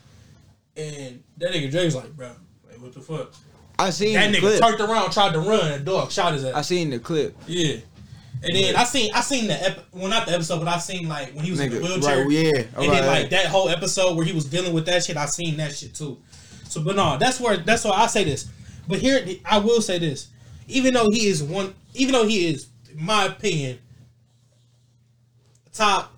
And that nigga Drake's like, bro, like what the fuck? I seen That nigga clip. turned around, tried to run, and dog shot his ass. I seen the clip. Yeah. And then I seen I seen the ep- well not the episode but I seen like when he was in the wheelchair right, yeah, and then right. like that whole episode where he was dealing with that shit I seen that shit too so but no that's where that's why I say this but here I will say this even though he is one even though he is in my opinion top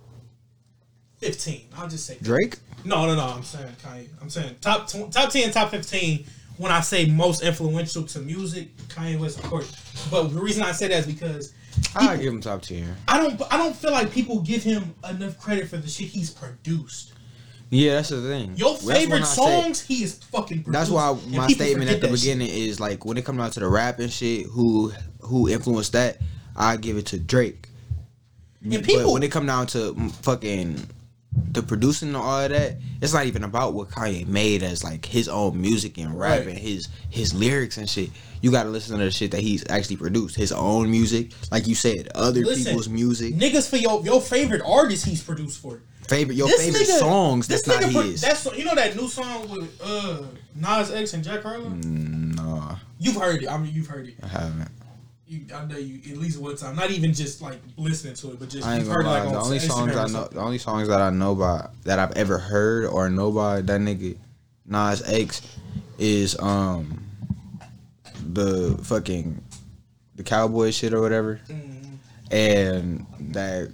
fifteen I'll just say Drake. no no no I'm saying Kanye I'm saying top tw- top ten top fifteen when I say most influential to music Kanye West of course but the reason I say that is because I give him top ten. I don't I don't feel like people give him enough credit for the shit he's produced. Yeah, that's the thing. Your favorite I say- songs, he is fucking produced. That's why my statement at the that shit. beginning is like when it comes down to the rap and shit, who who influenced that, I give it to Drake. And people- but when it come down to fucking the producing and all of that, it's not even about what Kanye made as like his own music and rap Right. and his his lyrics and shit. You got to listen to the shit that he's actually produced, his own music, like you said, other Listen, people's music, Niggas for your your favorite artist he's produced for. favorite your This favorite nigga- songs. That's not pro- his. That's you know that new song with uh Nas X and Jack Harlow. Mm. no, You've heard it. I mean, you've heard it. I haven't. You, I know you at least one time. Not even just like listening to it, but just I ain't you've gonna heard lie. like the only songs I know, the only songs that I know by that I've ever heard or know by that nigga Nas X is um the fucking the cowboy shit or whatever, Mm-hmm. and that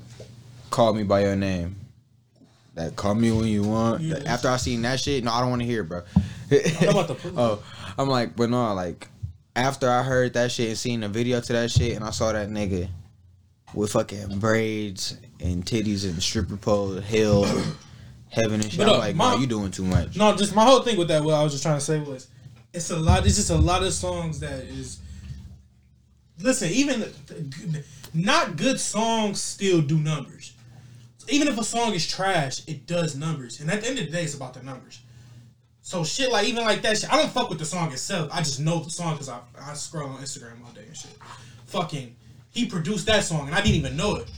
call me by your name. That call me when you want. Yeah. After I seen that shit, no, I don't want to hear, it, bro. the- oh, I'm like, but no, like after I heard that shit and seen the video to that shit, and I saw that nigga with fucking braids and titties and stripper pole hell, heaven and shit. I'm like, my- no, you doing too much. No, just my whole thing with that. What I was just trying to say was, it's a lot. It's just a lot of songs that is. Listen, even not good songs still do numbers. Even if a song is trash, it does numbers. And at the end of the day, it's about the numbers. So shit like even like that shit. I don't fuck with the song itself. I just know the song because I I scroll on Instagram all day and shit. Fucking, he produced that song and I didn't even know it.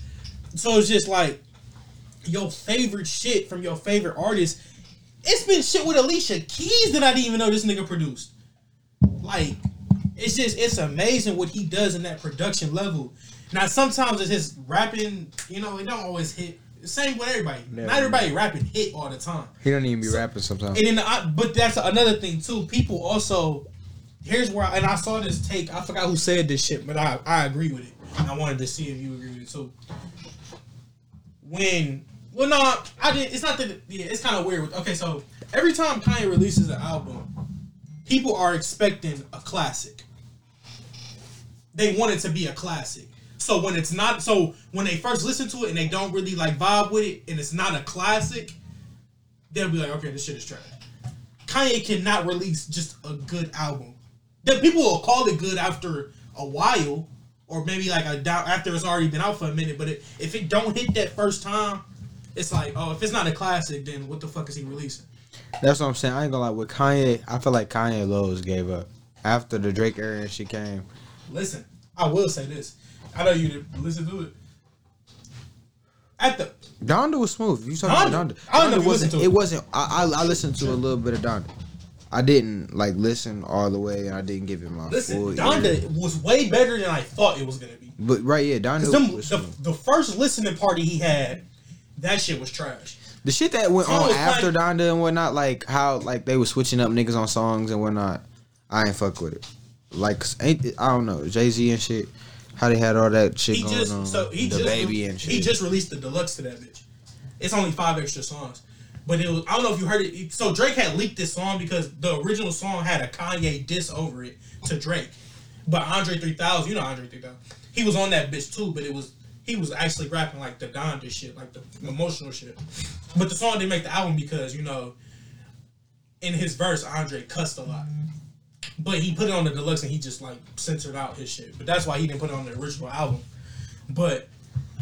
So it's just like your favorite shit from your favorite artist. It's been shit with Alicia Keys that I didn't even know this nigga produced. Like, it's just it's amazing what he does in that production level. Now sometimes it's his rapping, you know, it don't always hit. Same with everybody. Never. Not everybody rapping hit all the time. He don't even be rapping sometimes. And then, I, but that's another thing too. People also, here's where, I, and I saw this take. I forgot who said this shit, but I, I agree with it. And I wanted to see if you agree with it too. When, well, no, I didn't. It's not that. Yeah, it's kind of weird. Okay, so every time Kanye releases an album, people are expecting a classic. They want it to be a classic. So when it's not, so when they first listen to it and they don't really like vibe with it, and it's not a classic, they'll be like, okay, this shit is trash. Kanye cannot release just a good album. Then people will call it good after a while, or maybe like a down after it's already been out for a minute. But it, if it don't hit that first time, it's like, oh, if it's not a classic, then what the fuck is he releasing? That's what I'm saying. I ain't gonna lie. With Kanye, I feel like Kanye Lowe's gave up after the Drake era and she came. Listen, I will say this. I know you didn't listen to it. At the Donda was smooth. You talking about Donda? Donda? I don't know Donda you wasn't. It it. wasn't. I, I I listened to a little bit of Donda. I didn't like listen all the way, and I didn't give it my listen, full. ear. Donda was way better than I thought it was gonna be. But right, yeah, Donda them- was the, the first listening party he had, that shit was trash. The shit that went Song on after playing- Donda and whatnot, like how like they were switching up niggas on songs and whatnot, I ain't fuck with it. Like ain't I don't know Jay Z and shit, how they had all that shit He going just on, so he the just baby and shit. he just released the deluxe to that bitch. It's only five extra songs, but it was I don't know if you heard it. So Drake had leaked this song because the original song had a Kanye diss over it to Drake, but Andre three thousand, you know Andre three thousand, he was on that bitch too, but it was he was actually rapping like the Donda shit, like the emotional shit. But the song didn't make the album because you know, in his verse Andre cussed a lot. But he put it on the deluxe and he just like censored out his shit. But that's why he didn't put it on the original album. But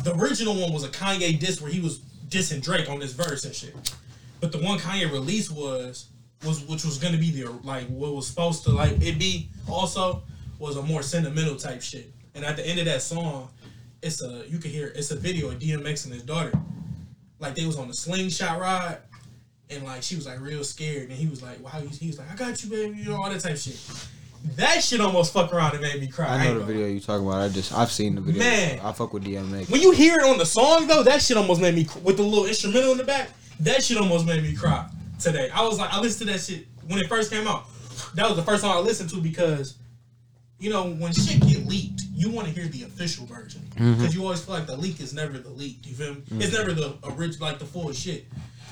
the original one was a Kanye diss where he was dissing Drake on this verse and shit. But the one Kanye released was was which was gonna be the like what was supposed to like it be also was a more sentimental type shit. And at the end of that song, it's a you can hear it's a video of DMX and his daughter. Like they was on the slingshot ride and like she was like real scared, and he was like, "Wow," he was like, "I got you, baby," you know all that type of shit. That shit almost fuck around and made me cry. I know the video you talking about. I just I've seen the video. Man. I fuck with DMX. When you hear it on the song though, that shit almost made me with the little instrumental in the back. That shit almost made me cry today. I was like, I listened to that shit when it first came out. That was the first song I listened to because, you know, when shit get leaked, you want to hear the official version mm-hmm. because you always feel like the leak is never the leak. You feel me? It's mm. never the original, like the full shit.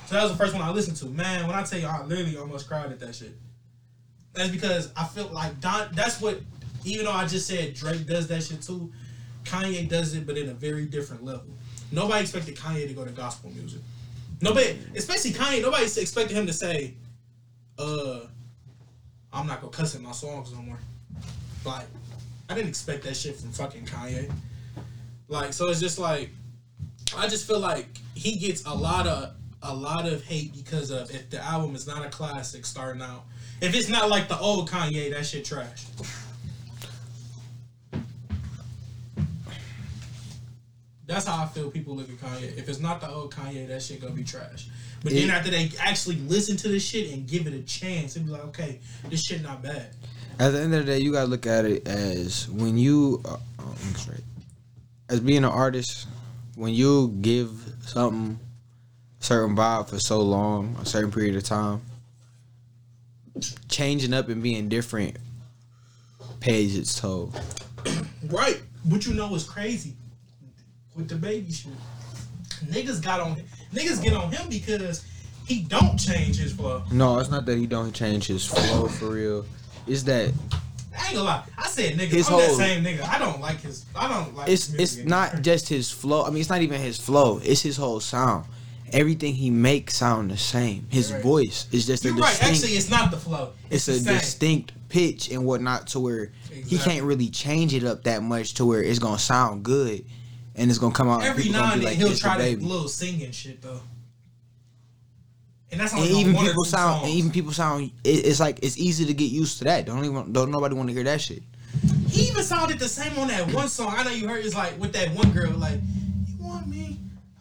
So that was the first one I listened to. Man, when I tell you, I literally almost cried at that shit. That's because I feel like Don. That's what. Even though I just said Drake does that shit too, Kanye does it, but in a very different level. Nobody expected Kanye to go to gospel music. Nobody, especially Kanye, nobody expected him to say, "Uh, I'm not gonna cuss in my songs no more." Like, I didn't expect that shit from fucking Kanye. Like, so it's just like, I just feel like he gets a lot of a lot of hate because of if the album is not a classic starting out. If it's not like the old Kanye, that shit trash. That's how I feel people look at Kanye. If it's not the old Kanye, that shit gonna be trash. But then Yeah. after they actually listen to this shit and give it a chance, they be like, okay, this shit not bad. At the end of the day, you gotta look at it as when you, uh, oh. As being an artist, when you give something certain vibe for so long, a certain period of time, changing up and being different pays its toll. Right. What you know is crazy with DaBaby shit. Niggas got on niggas get on him because he don't change his flow. No, it's not that he don't change his flow for real. It's that I ain't gonna lie. I said niggas. His I'm that whole- same nigga. I don't like his. I don't like. it's his it's not just his flow. I mean, it's not even his flow. It's his whole sound. Everything he makes sound the same. His Right. voice is just You're right. distinct. Actually, it's not the flow. it's a the same. distinct pitch and whatnot to where he can't really change it up that much to where it's gonna sound good and it's gonna come out. Every now and then like, he'll "It's try that little singing shit though. And that's And even people sound, and even people sound. It, it's like it's easy to get used to that. Don't even, don't nobody want to hear that shit. He even sounded the same on that one song. I know you heard it's like with that one girl, like, you want me?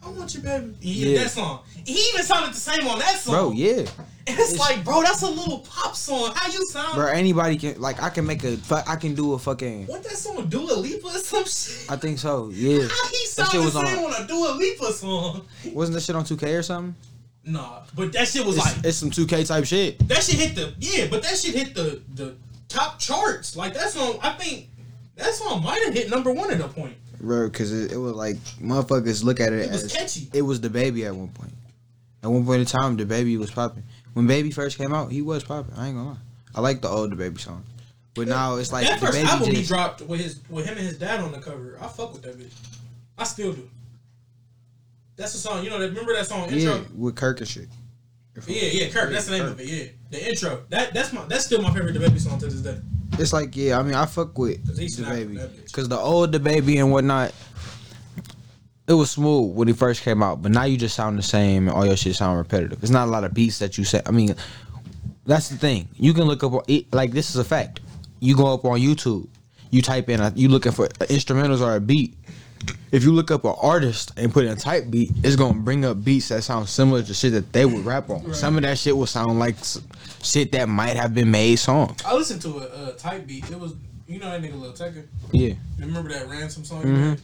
I want you, baby. Yeah, Yeah. that song. He even sounded the same on that song. Bro, yeah, And it's, like, bro, that's a little pop song. How you sound? bro. Anybody can like I can make a, fu- I can do a fucking. What that song, Dua Lipa or some shit? I think so. Yeah, How he that sound shit the was same on. on a Dua Lipa song? Wasn't that shit on 2K or something? Nah, but that shit was It's, like it's some 2K type shit. that shit hit the yeah, but that shit hit the the top charts. Like that song, I think that song might have hit number one at a point. Bro, because it, it was like motherfuckers look at it, It was catchy. it was DaBaby at one point. At one point in time, DaBaby was popping. When baby first came out, he was popping. I ain't gonna lie. I like the old DaBaby song, but now it's like that the first baby album he dropped with his with him and his dad on the cover, I fuck with that bitch. I still do. That's the song. You know? Remember that song intro? yeah, with Kirk and shit. Yeah, yeah, Kirk. That's the name of it. Yeah, the intro. That that's my that's still my favorite DaBaby song to this day. It's like yeah, I mean I fuck with DaBaby because the old DaBaby and whatnot. It was smooth when he first came out, but now you just sound the same and all your shit sound repetitive. It's not a lot of beats that you say. I mean, that's the thing. You can look up it, like this is a fact. You go up on YouTube, you type in, a, you looking for instrumentals or a beat. If you look up an artist and put in a type beat, it's gonna bring up beats that sound similar to shit that they would rap on. Some of that shit will sound like shit that might have been made song. I listened to a, a type beat. It was you know that nigga Lil Tecca. Yeah. Remember that ransom song? Mhm.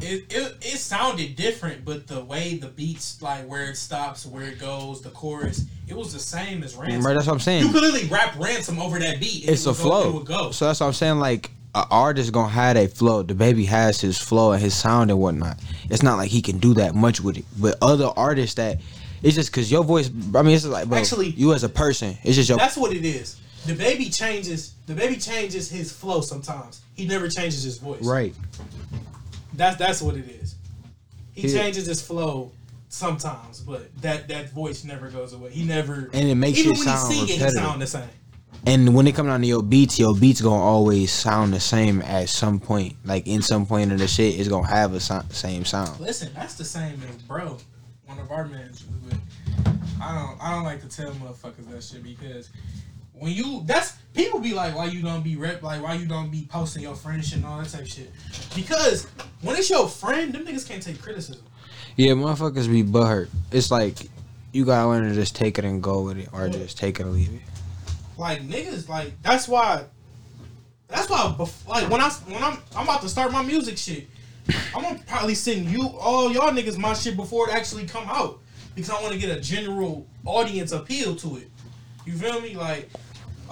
It, it it sounded different, but the way the beats like where it stops, where it goes, the chorus, it was the same as ransom. Right, that's what I'm saying. You could literally rap ransom over that beat. it's it a go- flow. it would go. So that's what I'm saying. Like an artist gonna have a flow. DaBaby has his flow and his sound and whatnot. It's not like he can do that much with it. But other artists that it's just because your voice. I mean, it's like bro, Actually- you as a person. It's just your. That's what it is. DaBaby changes. DaBaby changes his flow sometimes. He never changes his voice. right. That's that's what it is. He Yeah. changes his flow sometimes, but that that voice never goes away. He never And it makes even it when sound he sing it, he sound the same. And when it come down to your beats, your beats gonna always sound the same at some point. Like in some point of the shit, it's gonna have a so- same sound. Listen, that's the same as bro, one of our managers. But I don't I don't like to tell motherfuckers that shit because when you that's people be like, why you don't be rep like why you don't be posting your friend shit and all that type of shit. Because when it's your friend, them niggas can't take criticism. Yeah, motherfuckers be butthurt. It's like you gotta learn to just take it and go with it, or just take it or leave it. Like niggas, like that's why. That's why, like when I when I'm I'm about to start my music shit, I'm gonna probably send you all y'all niggas my shit before it actually come out because I want to get a general audience appeal to it. You feel me? Like,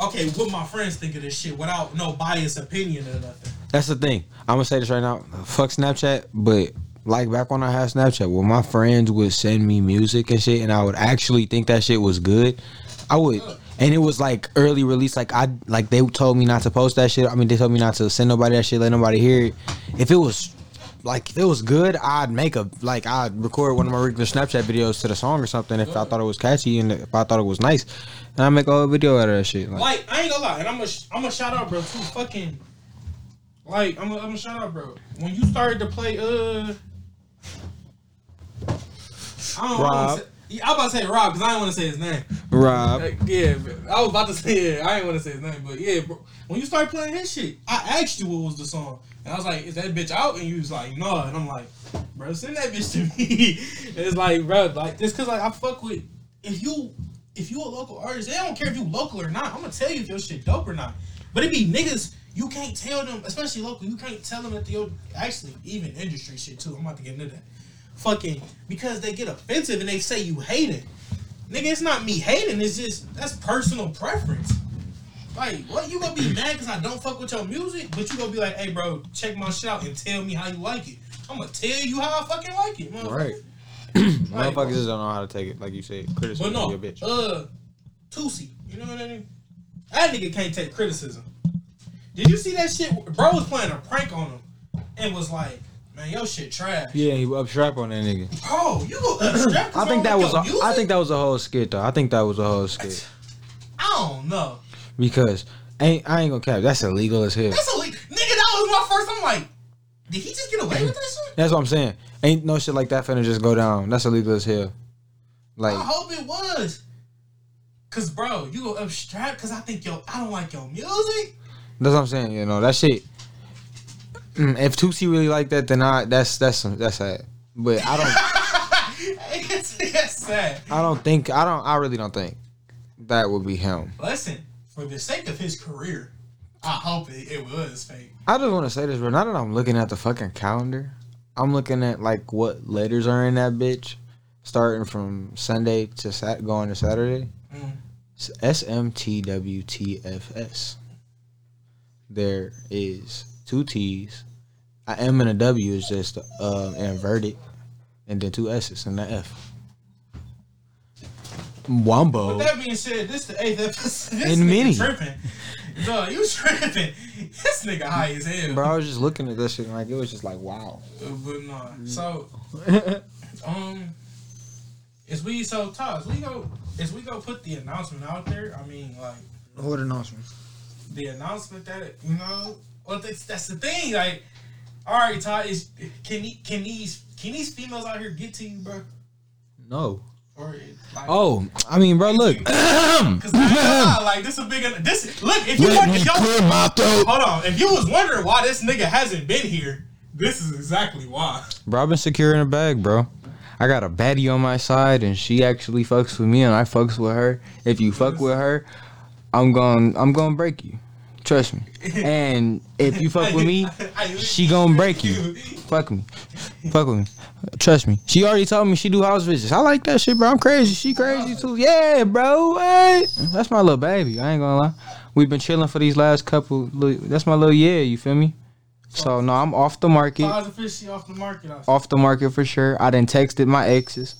okay, what my friends think of this shit without no biased opinion or nothing. That's the thing. I'm gonna say this right now. Fuck Snapchat, but like back when I had Snapchat, when my friends would send me music and shit, and I would actually think that shit was good, I would. And it was like early release. Like I like they told me not to post that shit. I mean, they told me not to send nobody that shit, let nobody hear it. If it was like if it was good, I'd make a like I'd record one of my regular Snapchat videos to the song or something if I thought it was catchy and if I thought it was nice, and I make a whole video out of that shit. Like, Like, I ain't gonna lie, and I'm gonna I'm gonna shout out, bro, to fucking. Like, I'm gonna I'm shout out, bro. When you started to play, uh, I don't Rob. Say, yeah, I was about to say Rob because I didn't want to say his name. Rob, Like, yeah, I was about to say yeah, I didn't want to say his name, but yeah, bro. When you start playing his shit, I asked you what was the song, and I was like, "Is that bitch out?" And you was like, "No," and I'm like, "Bro, send that bitch to me." it's like, bro, like this because like I fuck with if you if you a local artist, they don't care if you local or not. I'm gonna tell you if your shit dope or not. But it be niggas. You can't tell them, especially local. You can't tell them that the actually even industry shit too. I'm about to get into that. Fucking because they get offensive and they say you hating. Nigga, it's not me hating. It's just that's personal preference. Like, what you gonna be mad because I don't fuck with your music, but you gonna be like, hey, bro, check my shit out and tell me how you like it. I'm gonna tell you how I fucking like it, motherfucker. Right. Like, motherfuckers just don't know how to take it, like you said. Criticism no, your bitch. uh, Tusi, you know what I mean? That nigga can't take criticism. Did you see that shit? Bro was playing a prank on him and was like, Man, your shit trash. Yeah, he up strap on that nigga. Bro, you go upstrap. I think that was a, I think that was a whole skit though. I think that was a whole skit I don't know. because ain't I ain't gonna cap. That's illegal as hell. That's illegal. Nigga, that was my first. I'm like, did he just get away with this shit? That's what I'm saying. Ain't no shit like that finna just go down. That's illegal as hell. Like I hope it was. Cause bro, you go upstrap because I think yo, I don't like your music. that's what I'm saying. You know that shit. Mm, If Tusi really like that, then I that's that's that's sad. But I don't it's, it's sad. I don't think I don't I really don't think that would be him. Listen, for the sake of his career, I hope it, it was fake. I just want to say this, bro. Now that I'm looking at the fucking calendar, I'm looking at like what letters are in that bitch, starting from Sunday to sat going to Saturday. Mm. SMTWTFS. There is two T's. A M and a W is just uh, inverted, and then two S's and the F. Wombo. With that being said, this the eighth episode. This In nigga mini. tripping. Dog, you tripping. This nigga high as hell. Bro, I was just looking at this shit and like it was just like wow. Uh, But no. So um as we so Todd, as we go as we go put the announcement out there, I mean like What announcement? the announcement that you know well that's that's the thing, like all right, Todd, is can can these can these females out here get to you, bro? No. Or like Oh, I mean, bro, look. Cause I ain't like this a big this look if you want if y'all my throat. hold on if you was wondering why this nigga hasn't been here, this is exactly why. Bro, I've been securing a bag, bro. I got a baddie on my side, and she actually fucks with me, and I fucks with her. If you fuck with her, I'm going, I'm gonna break you. Trust me. And if you fuck with me, she gonna break you. Fuck me. Fuck with me. Trust me. She already told me she do house visits. I like that shit, bro. I'm crazy. She crazy too. Yeah, bro. What? That's my little baby. I ain't gonna lie. We've been chilling for these last couple. That's my little yeah. You feel me? So no, I'm off the market. Officially off the market. Off the market for sure. I done texted my exes.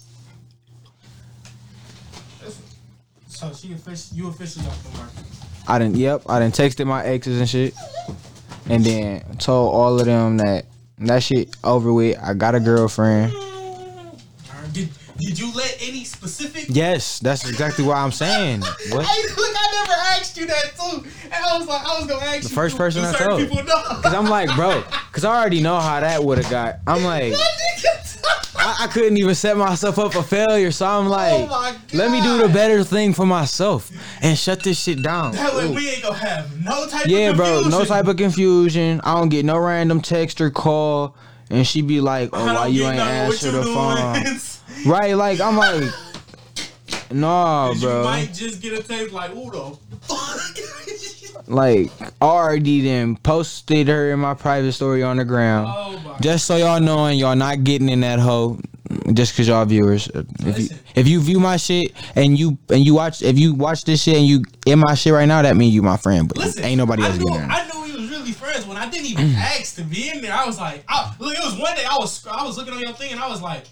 So she officially, you officially off the market. I didn't. yep. I didn't texted my exes and shit. And then told all of them that that shit over with. I got a girlfriend. Did, did you let any specific? Yes, that's exactly what I'm saying. What? Hey, look, I never asked you that too, and I was like, I was gonna ask The you. first person I told. Cause I'm like, bro. Cause I already know how that would have got. I'm like, I, I couldn't even set myself up for failure. So I'm oh like, Oh let me do the better thing for myself and shut this shit down. That way Ooh. we ain't gonna have no type Yeah, of bro. No type of confusion. I don't get no random text or call, and she be like, "Oh, why you ain't answer you the phone?" Right? Like I'm like, nah, You bro. might just get a text like, "Ooh, Like I already then posted her in my private story on the ground. Oh. Just so y'all knowing, y'all not getting in that hole. Just cause y'all viewers, if you if you view my shit and you and you watch if you watch this shit and you in my shit right now, that mean you my friend. But Listen, ain't nobody else getting in. there. I knew we was really friends when I didn't even ask to be in there. I was like, I, look, it was one day I was I was looking on your thing and I was like,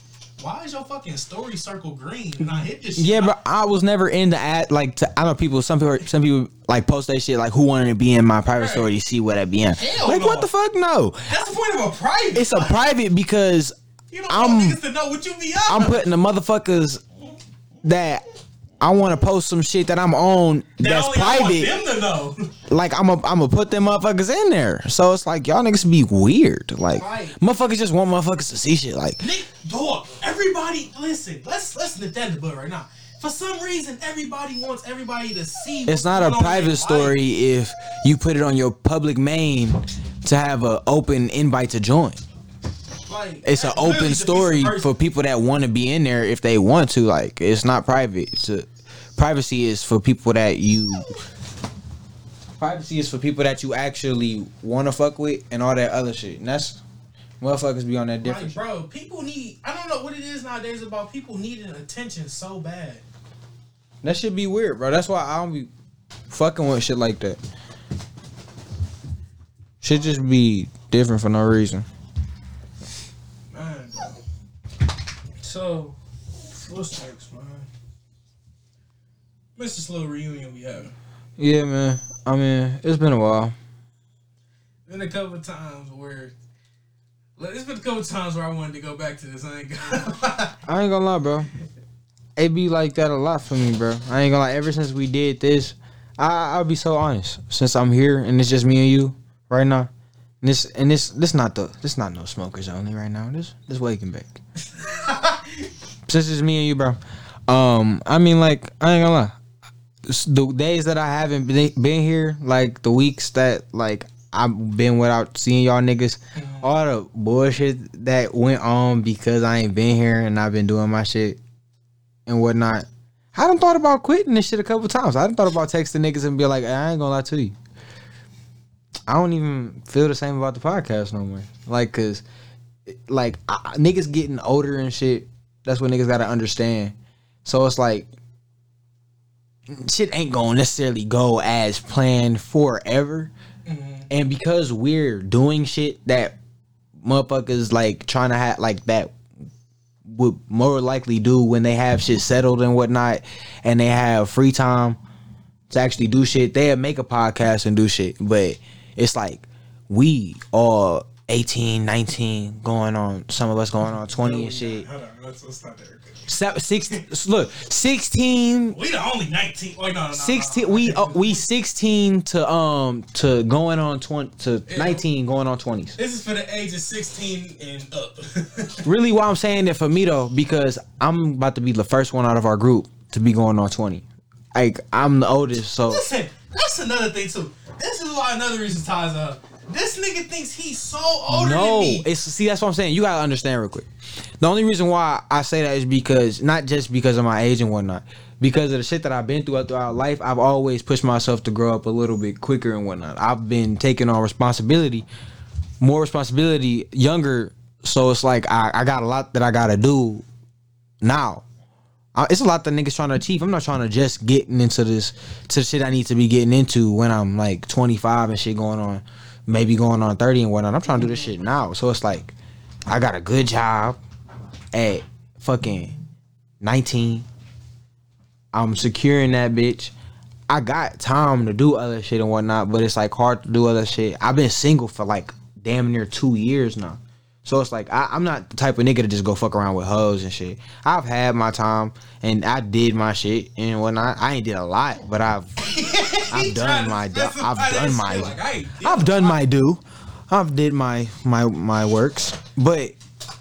why is your fucking story circle green? And I hit this. shit. Yeah, but I was never in the ad. Like, to, I know people. Some people, some people like post that shit. Like, who wanted to be in my private story to see what I be in? Hell like, no. what the fuck? No, That's the point of a private. it's a private because you don't I'm- want niggas to know what you be up. I'm putting the motherfuckers that I want to post some shit that I'm on That that's private. them to know. Like, I'm a, I'm gonna put them motherfuckers in there. So it's like y'all niggas be weird. Like, Right. motherfuckers just want motherfuckers to see shit. Like, Nick, dog, everybody, listen, let's let's nip that in the bud right now. For some reason, everybody wants everybody to see. it's not a going on in private story if you put it on your public main to have an open invite to join. Like, it's an open story for people that want to be in there if they want to. Like it's not private. It's a, privacy is for people that you. Privacy is for people that you actually want to fuck with and all that other shit. And that's motherfuckers be on that different. Like, bro, people need. I don't know what it is nowadays about people needing attention so bad. That should be weird, bro. That's why I don't be fucking with shit like that. Should just be different for no reason. So, what's next, man? This little reunion we having? Yeah, man. I mean, it's been a while. Been a couple of times where there's been a couple times where I wanted to go back to this. I ain't gonna I ain't gonna lie, bro. It be like that a lot for me, bro. I ain't gonna lie. Ever since we did this, I I'll be so honest. Since I'm here and it's just me and you right now, and this and this this not the this not no smokers only right now. This this waking back. Since it's me and you, bro. Um, I mean, like I ain't gonna lie. The days that I haven't been, been here, like the weeks that like I've been without seeing y'all niggas, all the bullshit that went on because I ain't been here and I've been doing my shit and whatnot. I done thought about quitting this shit a couple times. I done thought about texting niggas and be like, I ain't gonna lie to you. I don't even feel the same about the podcast no more. Like, cause, like, I- niggas getting older and shit. That's what niggas gotta understand. So it's like, shit ain't gonna necessarily go as planned forever. Mm-hmm. And because we're doing shit that motherfuckers like trying to have like that would more likely do when they have shit settled and whatnot and they have free time to actually do shit, they'll make a podcast and do shit. But it's like we all 18, 19, going on some of us going on 20 and shit. Hold on, let's, let's stop there. Seven, six, look, 16 We the only 19. Wait, no, no, no, 16 no, no. we uh, we 16 to um to going on 20 to 19 going on 20s This is for the age of 16 and up. really why i'm saying that for me though because i'm about to be the first one out of our group to be going on 20 like i'm the oldest so Listen, that's another thing too. This is why another reason ties up. This nigga thinks he's so older no than me. it's see that's what i'm saying. You gotta understand real quick. The only reason why i say that is because not just because of my age and whatnot because of the shit that i've been through throughout life i've always pushed myself to grow up a little bit quicker and whatnot. I've been taking on responsibility more responsibility younger so it's like i, I got a lot that i gotta do now. It's a lot that niggas trying to achieve. I'm not trying to just getting into this to the shit I need to be getting into when I'm like 25 and shit going on, maybe going on 30 and whatnot. I'm trying to do this mm-hmm. shit now. So it's like I got a good job at fucking 19. I'm securing that bitch. I got time to do other shit and whatnot, but it's like hard to do other shit. I've been single for like damn near two years now. So it's like I, I'm not the type of nigga to just go fuck around with hoes and shit. I've had my time and I did my shit and whatnot. I ain't did a lot, but I've I've done my do- I've done my I've done my do. I've did my my my works, but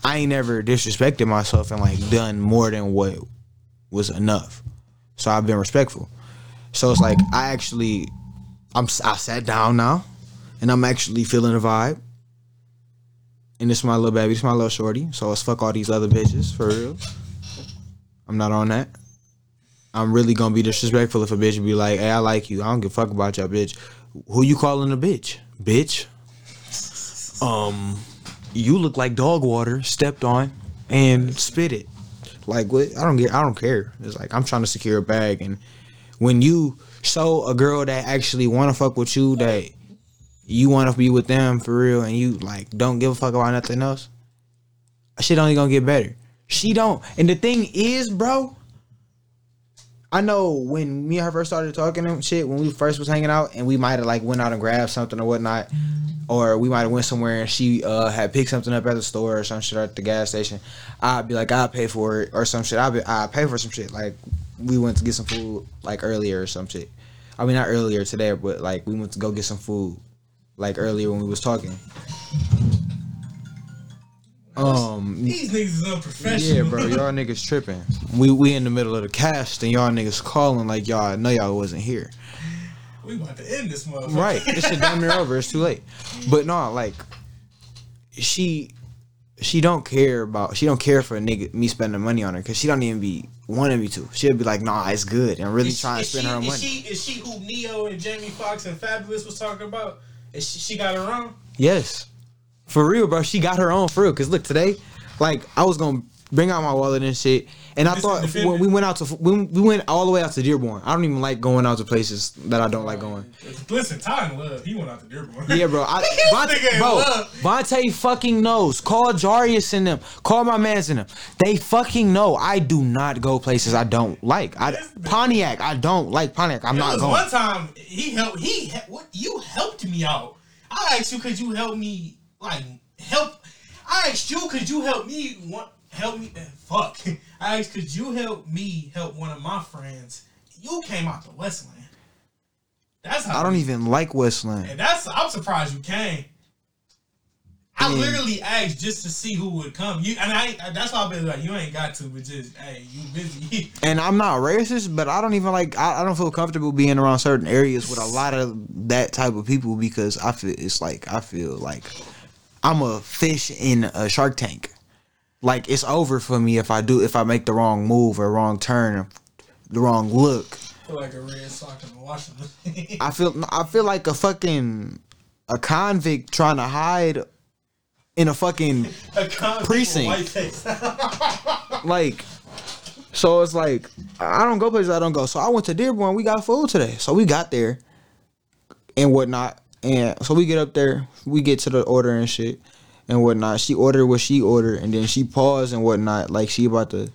I ain't never disrespected myself and like done more than what was enough. So I've been respectful. So it's like I actually I'm I sat down now and I'm actually feeling the vibe. And this is my little baby, this is my little shorty. So let's fuck all these other bitches for real. I'm not on that. I'm really gonna be disrespectful if a bitch be like, "Hey, I like you. I don't give a fuck about your bitch. Who you calling a bitch, bitch? Um, you look like dog water stepped on and spit it. Like what? I don't get. I don't care. It's like I'm trying to secure a bag, and when you show a girl that actually want to fuck with you, that you want to be with them for real, and you like don't give a fuck about nothing else, shit only gonna get better. She don't. And the thing is, bro. I know when me and her first started talking and shit, when we first was hanging out, and we might have like went out and grabbed something or whatnot, or we might have went somewhere and she uh, had picked something up at the store or some shit at the gas station. I'd be like, I'll pay for it or some shit. I'll be, I'll pay for some shit. Like we went to get some food like earlier or some shit. I mean not earlier today, but like we went to go get some food like earlier when we was talking. Um, These niggas is unprofessional. yeah, bro, y'all niggas tripping. We we in the middle of the cast and y'all niggas calling like y'all know y'all wasn't here. we about to end this motherfucker. Right, this shit damn near over. It's too late. But no, like she she don't care about she don't care for a nigga me spending money on her because she don't even be wanting me to. She'll be like, nah, it's good and really Is, trying to spend she, her money. She, is she who Ne-Yo and Jamie Foxx and Fabolous was talking about? She, she got her own? Yes. For real, bro. She got her own for real. Cause look, today, like I was gonna bring out my wallet and shit. And I thought when we went out to when we went all the way out to Dearborn. I don't even like going out to places that I don't like going. Listen, Ty in love. He went out to Dearborn. Yeah, bro. I, Vontae, bro. Vontae fucking knows. Call Jarius and them. Call my mans and them. They fucking know. I do not go places I don't like. I Pontiac. I don't like Pontiac. I'm not going. one time he helped. He he- what you helped me out. I asked you, could you help me? Like help. I asked you, could you help me? One, help me? Fuck. I asked, could you help me help one of my friends? You came out to Westland. That's how I don't even like Westland. And that's I'm surprised you came. I literally asked just to see who would come. You and I. That's why I've been like, you ain't got to, but just hey, you busy. And I'm not racist, but I don't even like. I, I don't feel comfortable being around certain areas with a lot of that type of people because I feel it's like I feel like I'm a fish in a shark tank. Like it's over for me if I do if I make the wrong move or wrong turn, the wrong look. I feel like a red sock in Washington. I feel I feel like a fucking a convict trying to hide in a fucking a Precinct. like so it's like I don't go places I don't go. So I went to Dearborn. We got food today. So we got there and whatnot. And so we get up there, we get to the order and shit and whatnot. She ordered what she ordered and then she paused and whatnot, like she about to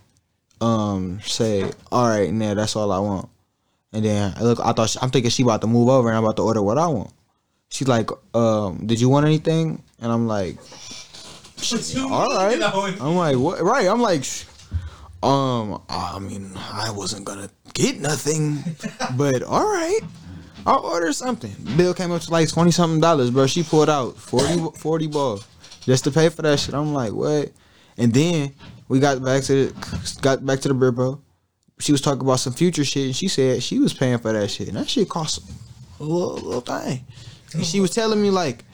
um say, All right, nah, that's all I want. And then I look I thought she, I'm thinking she about to move over and I'm about to order what I want. She's like, um, did you want anything? And I'm like, all right. you know, and- I'm like, what? Right. I'm like, um, I mean, I wasn't gonna get nothing, but all right. I'll order something. Bill came up to like twenty something dollars, bro. She pulled out 40, 40 balls just to pay for that shit. I'm like, what? And then we got back to the got back to the beer bro. She was talking about some future shit, and she said she was paying for that shit, and that shit cost a little, little thing. And she was telling me like,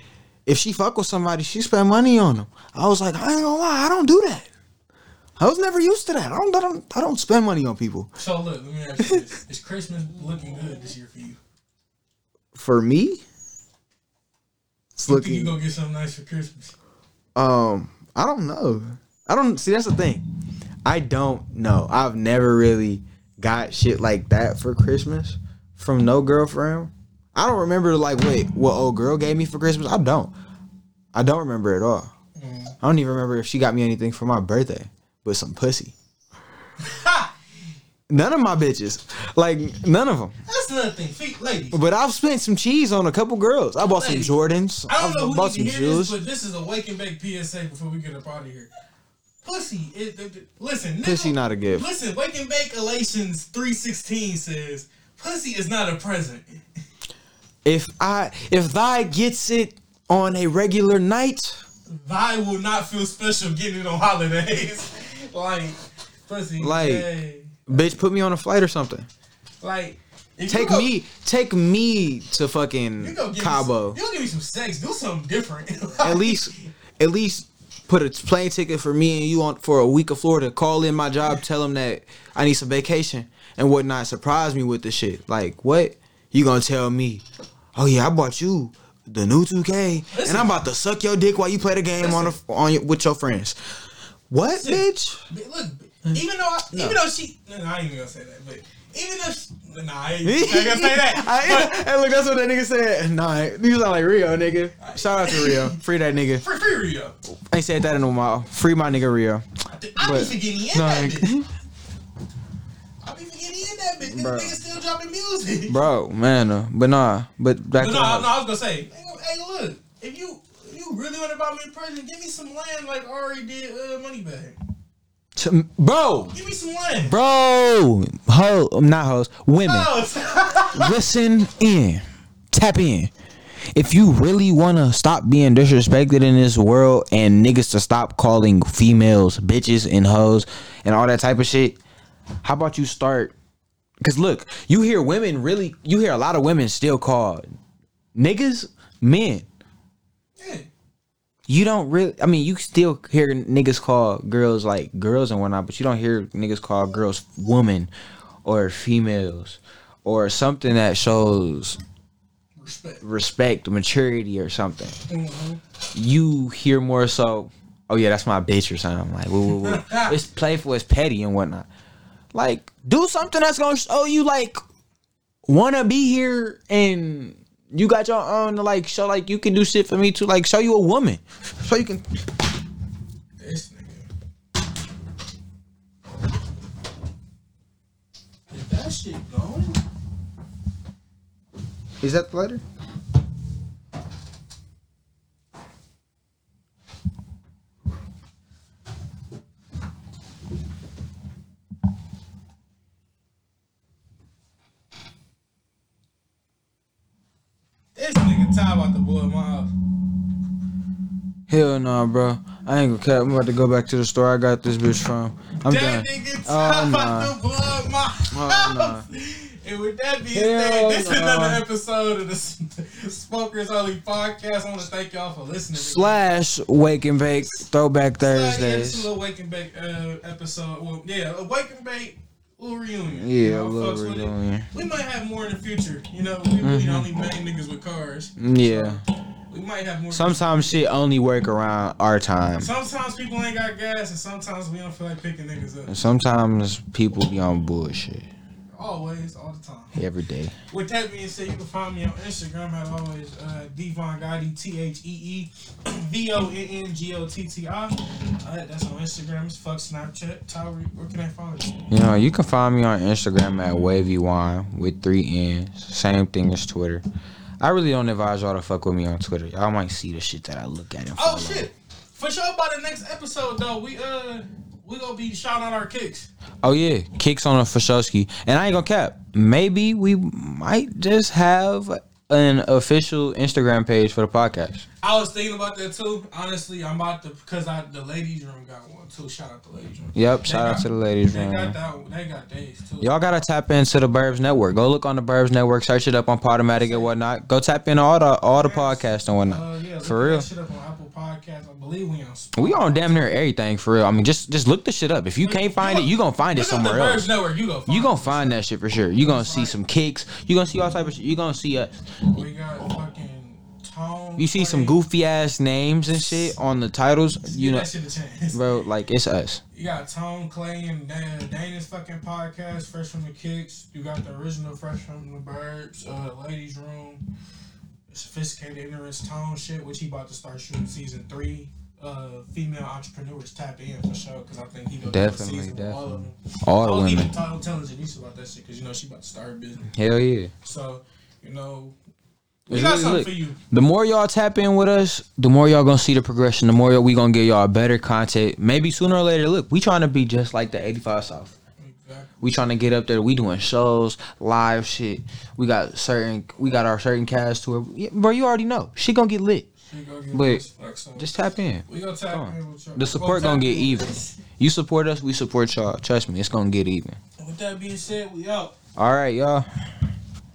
if she fuck with somebody, she spend money on them. I was like, I ain't gonna lie, I don't do that. I was never used to that. I don't, I don't, I don't spend money on people. So look, let me ask you this: Is Christmas looking good this year for you? For me, it's You think you looking. gonna get something nice for Christmas? Um, I don't know. I don't see. That's the thing. I don't know. I've never really got shit like that for Christmas from no girlfriend. I don't remember like wait what old girl gave me for Christmas. I don't. I don't remember at all. I don't even remember if she got me anything for my birthday, but some pussy. None of my bitches, like none of them. That's another thing, Feet, ladies. But I've spent some cheese on a couple girls. I bought some Jordans. I don't know I who bought some hear shoes. this, but this is a wake and bake PSA before we get up out of here. Pussy, it, it- it- listen, nigga, Pussy not a gift. Listen, wake and bake Elations three sixteen says pussy is not a present. If I if thy gets it on a regular night, thy will not feel special getting it on holidays. like pussy, Like, hey. Bitch, put me on a flight or something. like Take go- me, take me to You fucking go Cabo. You give me some sex. Do something different. At least, at least put a plane ticket for me and you on for a week of Florida. Call in my job, tell them that I need some vacation and whatnot. Surprise me with the shit. Like what? You gonna tell me? Oh yeah, I bought you the new 2K, Listen. and I'm about to suck your dick while you play the game on the, on your, with your friends. What, Listen. bitch? Look, even though I, even though she, no, no, I ain't even gonna say that. But even though, she, nah, I ain't, I ain't gonna say that. I, hey, look, that's what that nigga said. Nah, you sound like Rio, nigga. Shout out to Rio. Free that nigga. For free Rio, I ain't said that in a while. Free my nigga Rio. I, But- be forgetting he in Nah, that I- bitch. I be forgetting he in that bitch. Bro. This nigga still dropping music. Bro, man, uh, but nah, but back But to no, the. I was gonna say, hey, look, if you if you really want to buy me a present, give me some land like Ari did uh, Moneybagg. T- bro, Give me some land. bro, ho, not hoes, women, Oh, listen in, tap in. If you really wanna stop being disrespected in this world and niggas to stop calling females bitches and hoes and all that type of shit, how about you start? Cause look, you hear women really, you hear a lot of women still call niggas men. You don't really. I mean, you still hear niggas call girls like girls and whatnot, but you don't hear niggas call girls woman or females or something that shows Respect. respect, maturity, or something. Mm-hmm. You hear more so, oh yeah, that's my bitch or something. Like, woo, woo, woo. it's playful, it's petty and whatnot. Like, do something that's gonna show you like wanna be here and you got your own to like show like you can do shit for me too. Like, show you a woman, so you can. This nigga. Is that shit gone? Is that the letter? Nigga Ty about to blow up my house. Hell no, bro. I ain't gonna cap. I'm about to go back to the store I got this bitch from. I'm that done. nigga Oh, nah. about to blow up my Oh, house. And with that being said, this is nah. another episode of the Smokers Only podcast. I want to thank y'all for listening. Slash wake and bake throwback Uh, yeah, this is Thursdays. a little Wake and Bake uh, episode. Well, yeah, a Wake and Bake little reunion. Yeah, You know, little reunion. We might have more in the future. You know, we really the only main niggas with cars. Yeah. We might have more. Sometimes shit only work around our time. Sometimes people ain't got gas, and sometimes we don't feel like picking niggas up. And Sometimes people be on bullshit Always, all the time. every day. With that being said, you can find me on Instagram at always uh, Devon Gotti T H E E V O N N G O T T I. Uh, That's on Instagram. It's fuck Snapchat. Tyler, where can I find you? You know, you can find me on Instagram at Wavy Wine with three N's. Same thing as Twitter. I really don't advise y'all to fuck with me on Twitter. Y'all might see the shit that I look at and Oh shit! For sure, by the next episode though, we uh we gonna be shouting out our kicks. Oh yeah, kicks on a Fashowski. And I ain't gonna cap. Maybe we might just have an official Instagram page for the podcast. I was thinking about that too. Honestly, I'm about to because I the ladies room got one too. Shout out the ladies room. Yep, They shout out to the ladies They room. got that. They got days too. Y'all gotta tap into the Burbs Network. Go look on the Burbs Network, search it up on Podomatic and whatnot. Go tap in all the all the podcasts and whatnot. Uh, yeah, for real. Shit up on Apple Podcasts. I believe we on. We on damn near everything for real. I mean, just just look the shit up. If you can't find it, you gonna find it somewhere else. Network. You go. Find You gonna find that shit for sure. You gonna see some kicks. You gonna see all type of shit. You gonna see uh, We got fucking Tone. you see some goofy ass names and shit on the titles. You know, that shit a chance. bro, like it's us. You got Tone Clay and Dan, Dana's fucking podcast, Fresh from the Kicks. You got the original Fresh from the Burbs, uh, Ladies Room, Sophisticated Ignorance Tone shit, which he about to start shooting season three. Uh, female entrepreneurs tap in for sure because I think he gonna Definitely, season with all of them. All the I was even women. telling Janice about that shit because you know she about to start a business. Hell yeah. So you know we got really something lit. for you. The more y'all tap in with us, the more y'all gonna see the progression. The more we gonna get y'all better content. Maybe sooner or later, look, we trying to be just like the 85 South. We trying to get up there. We doing shows, live shit. We got certain, we got our certain cast tour. Yeah, bro, you already know. She gonna get lit. Gonna get But like. Just tap in. we gonna tap come in with. The support We'll gonna get even. You support us, we support y'all. Trust me, it's gonna get even. With that being said, we out. All right, y'all.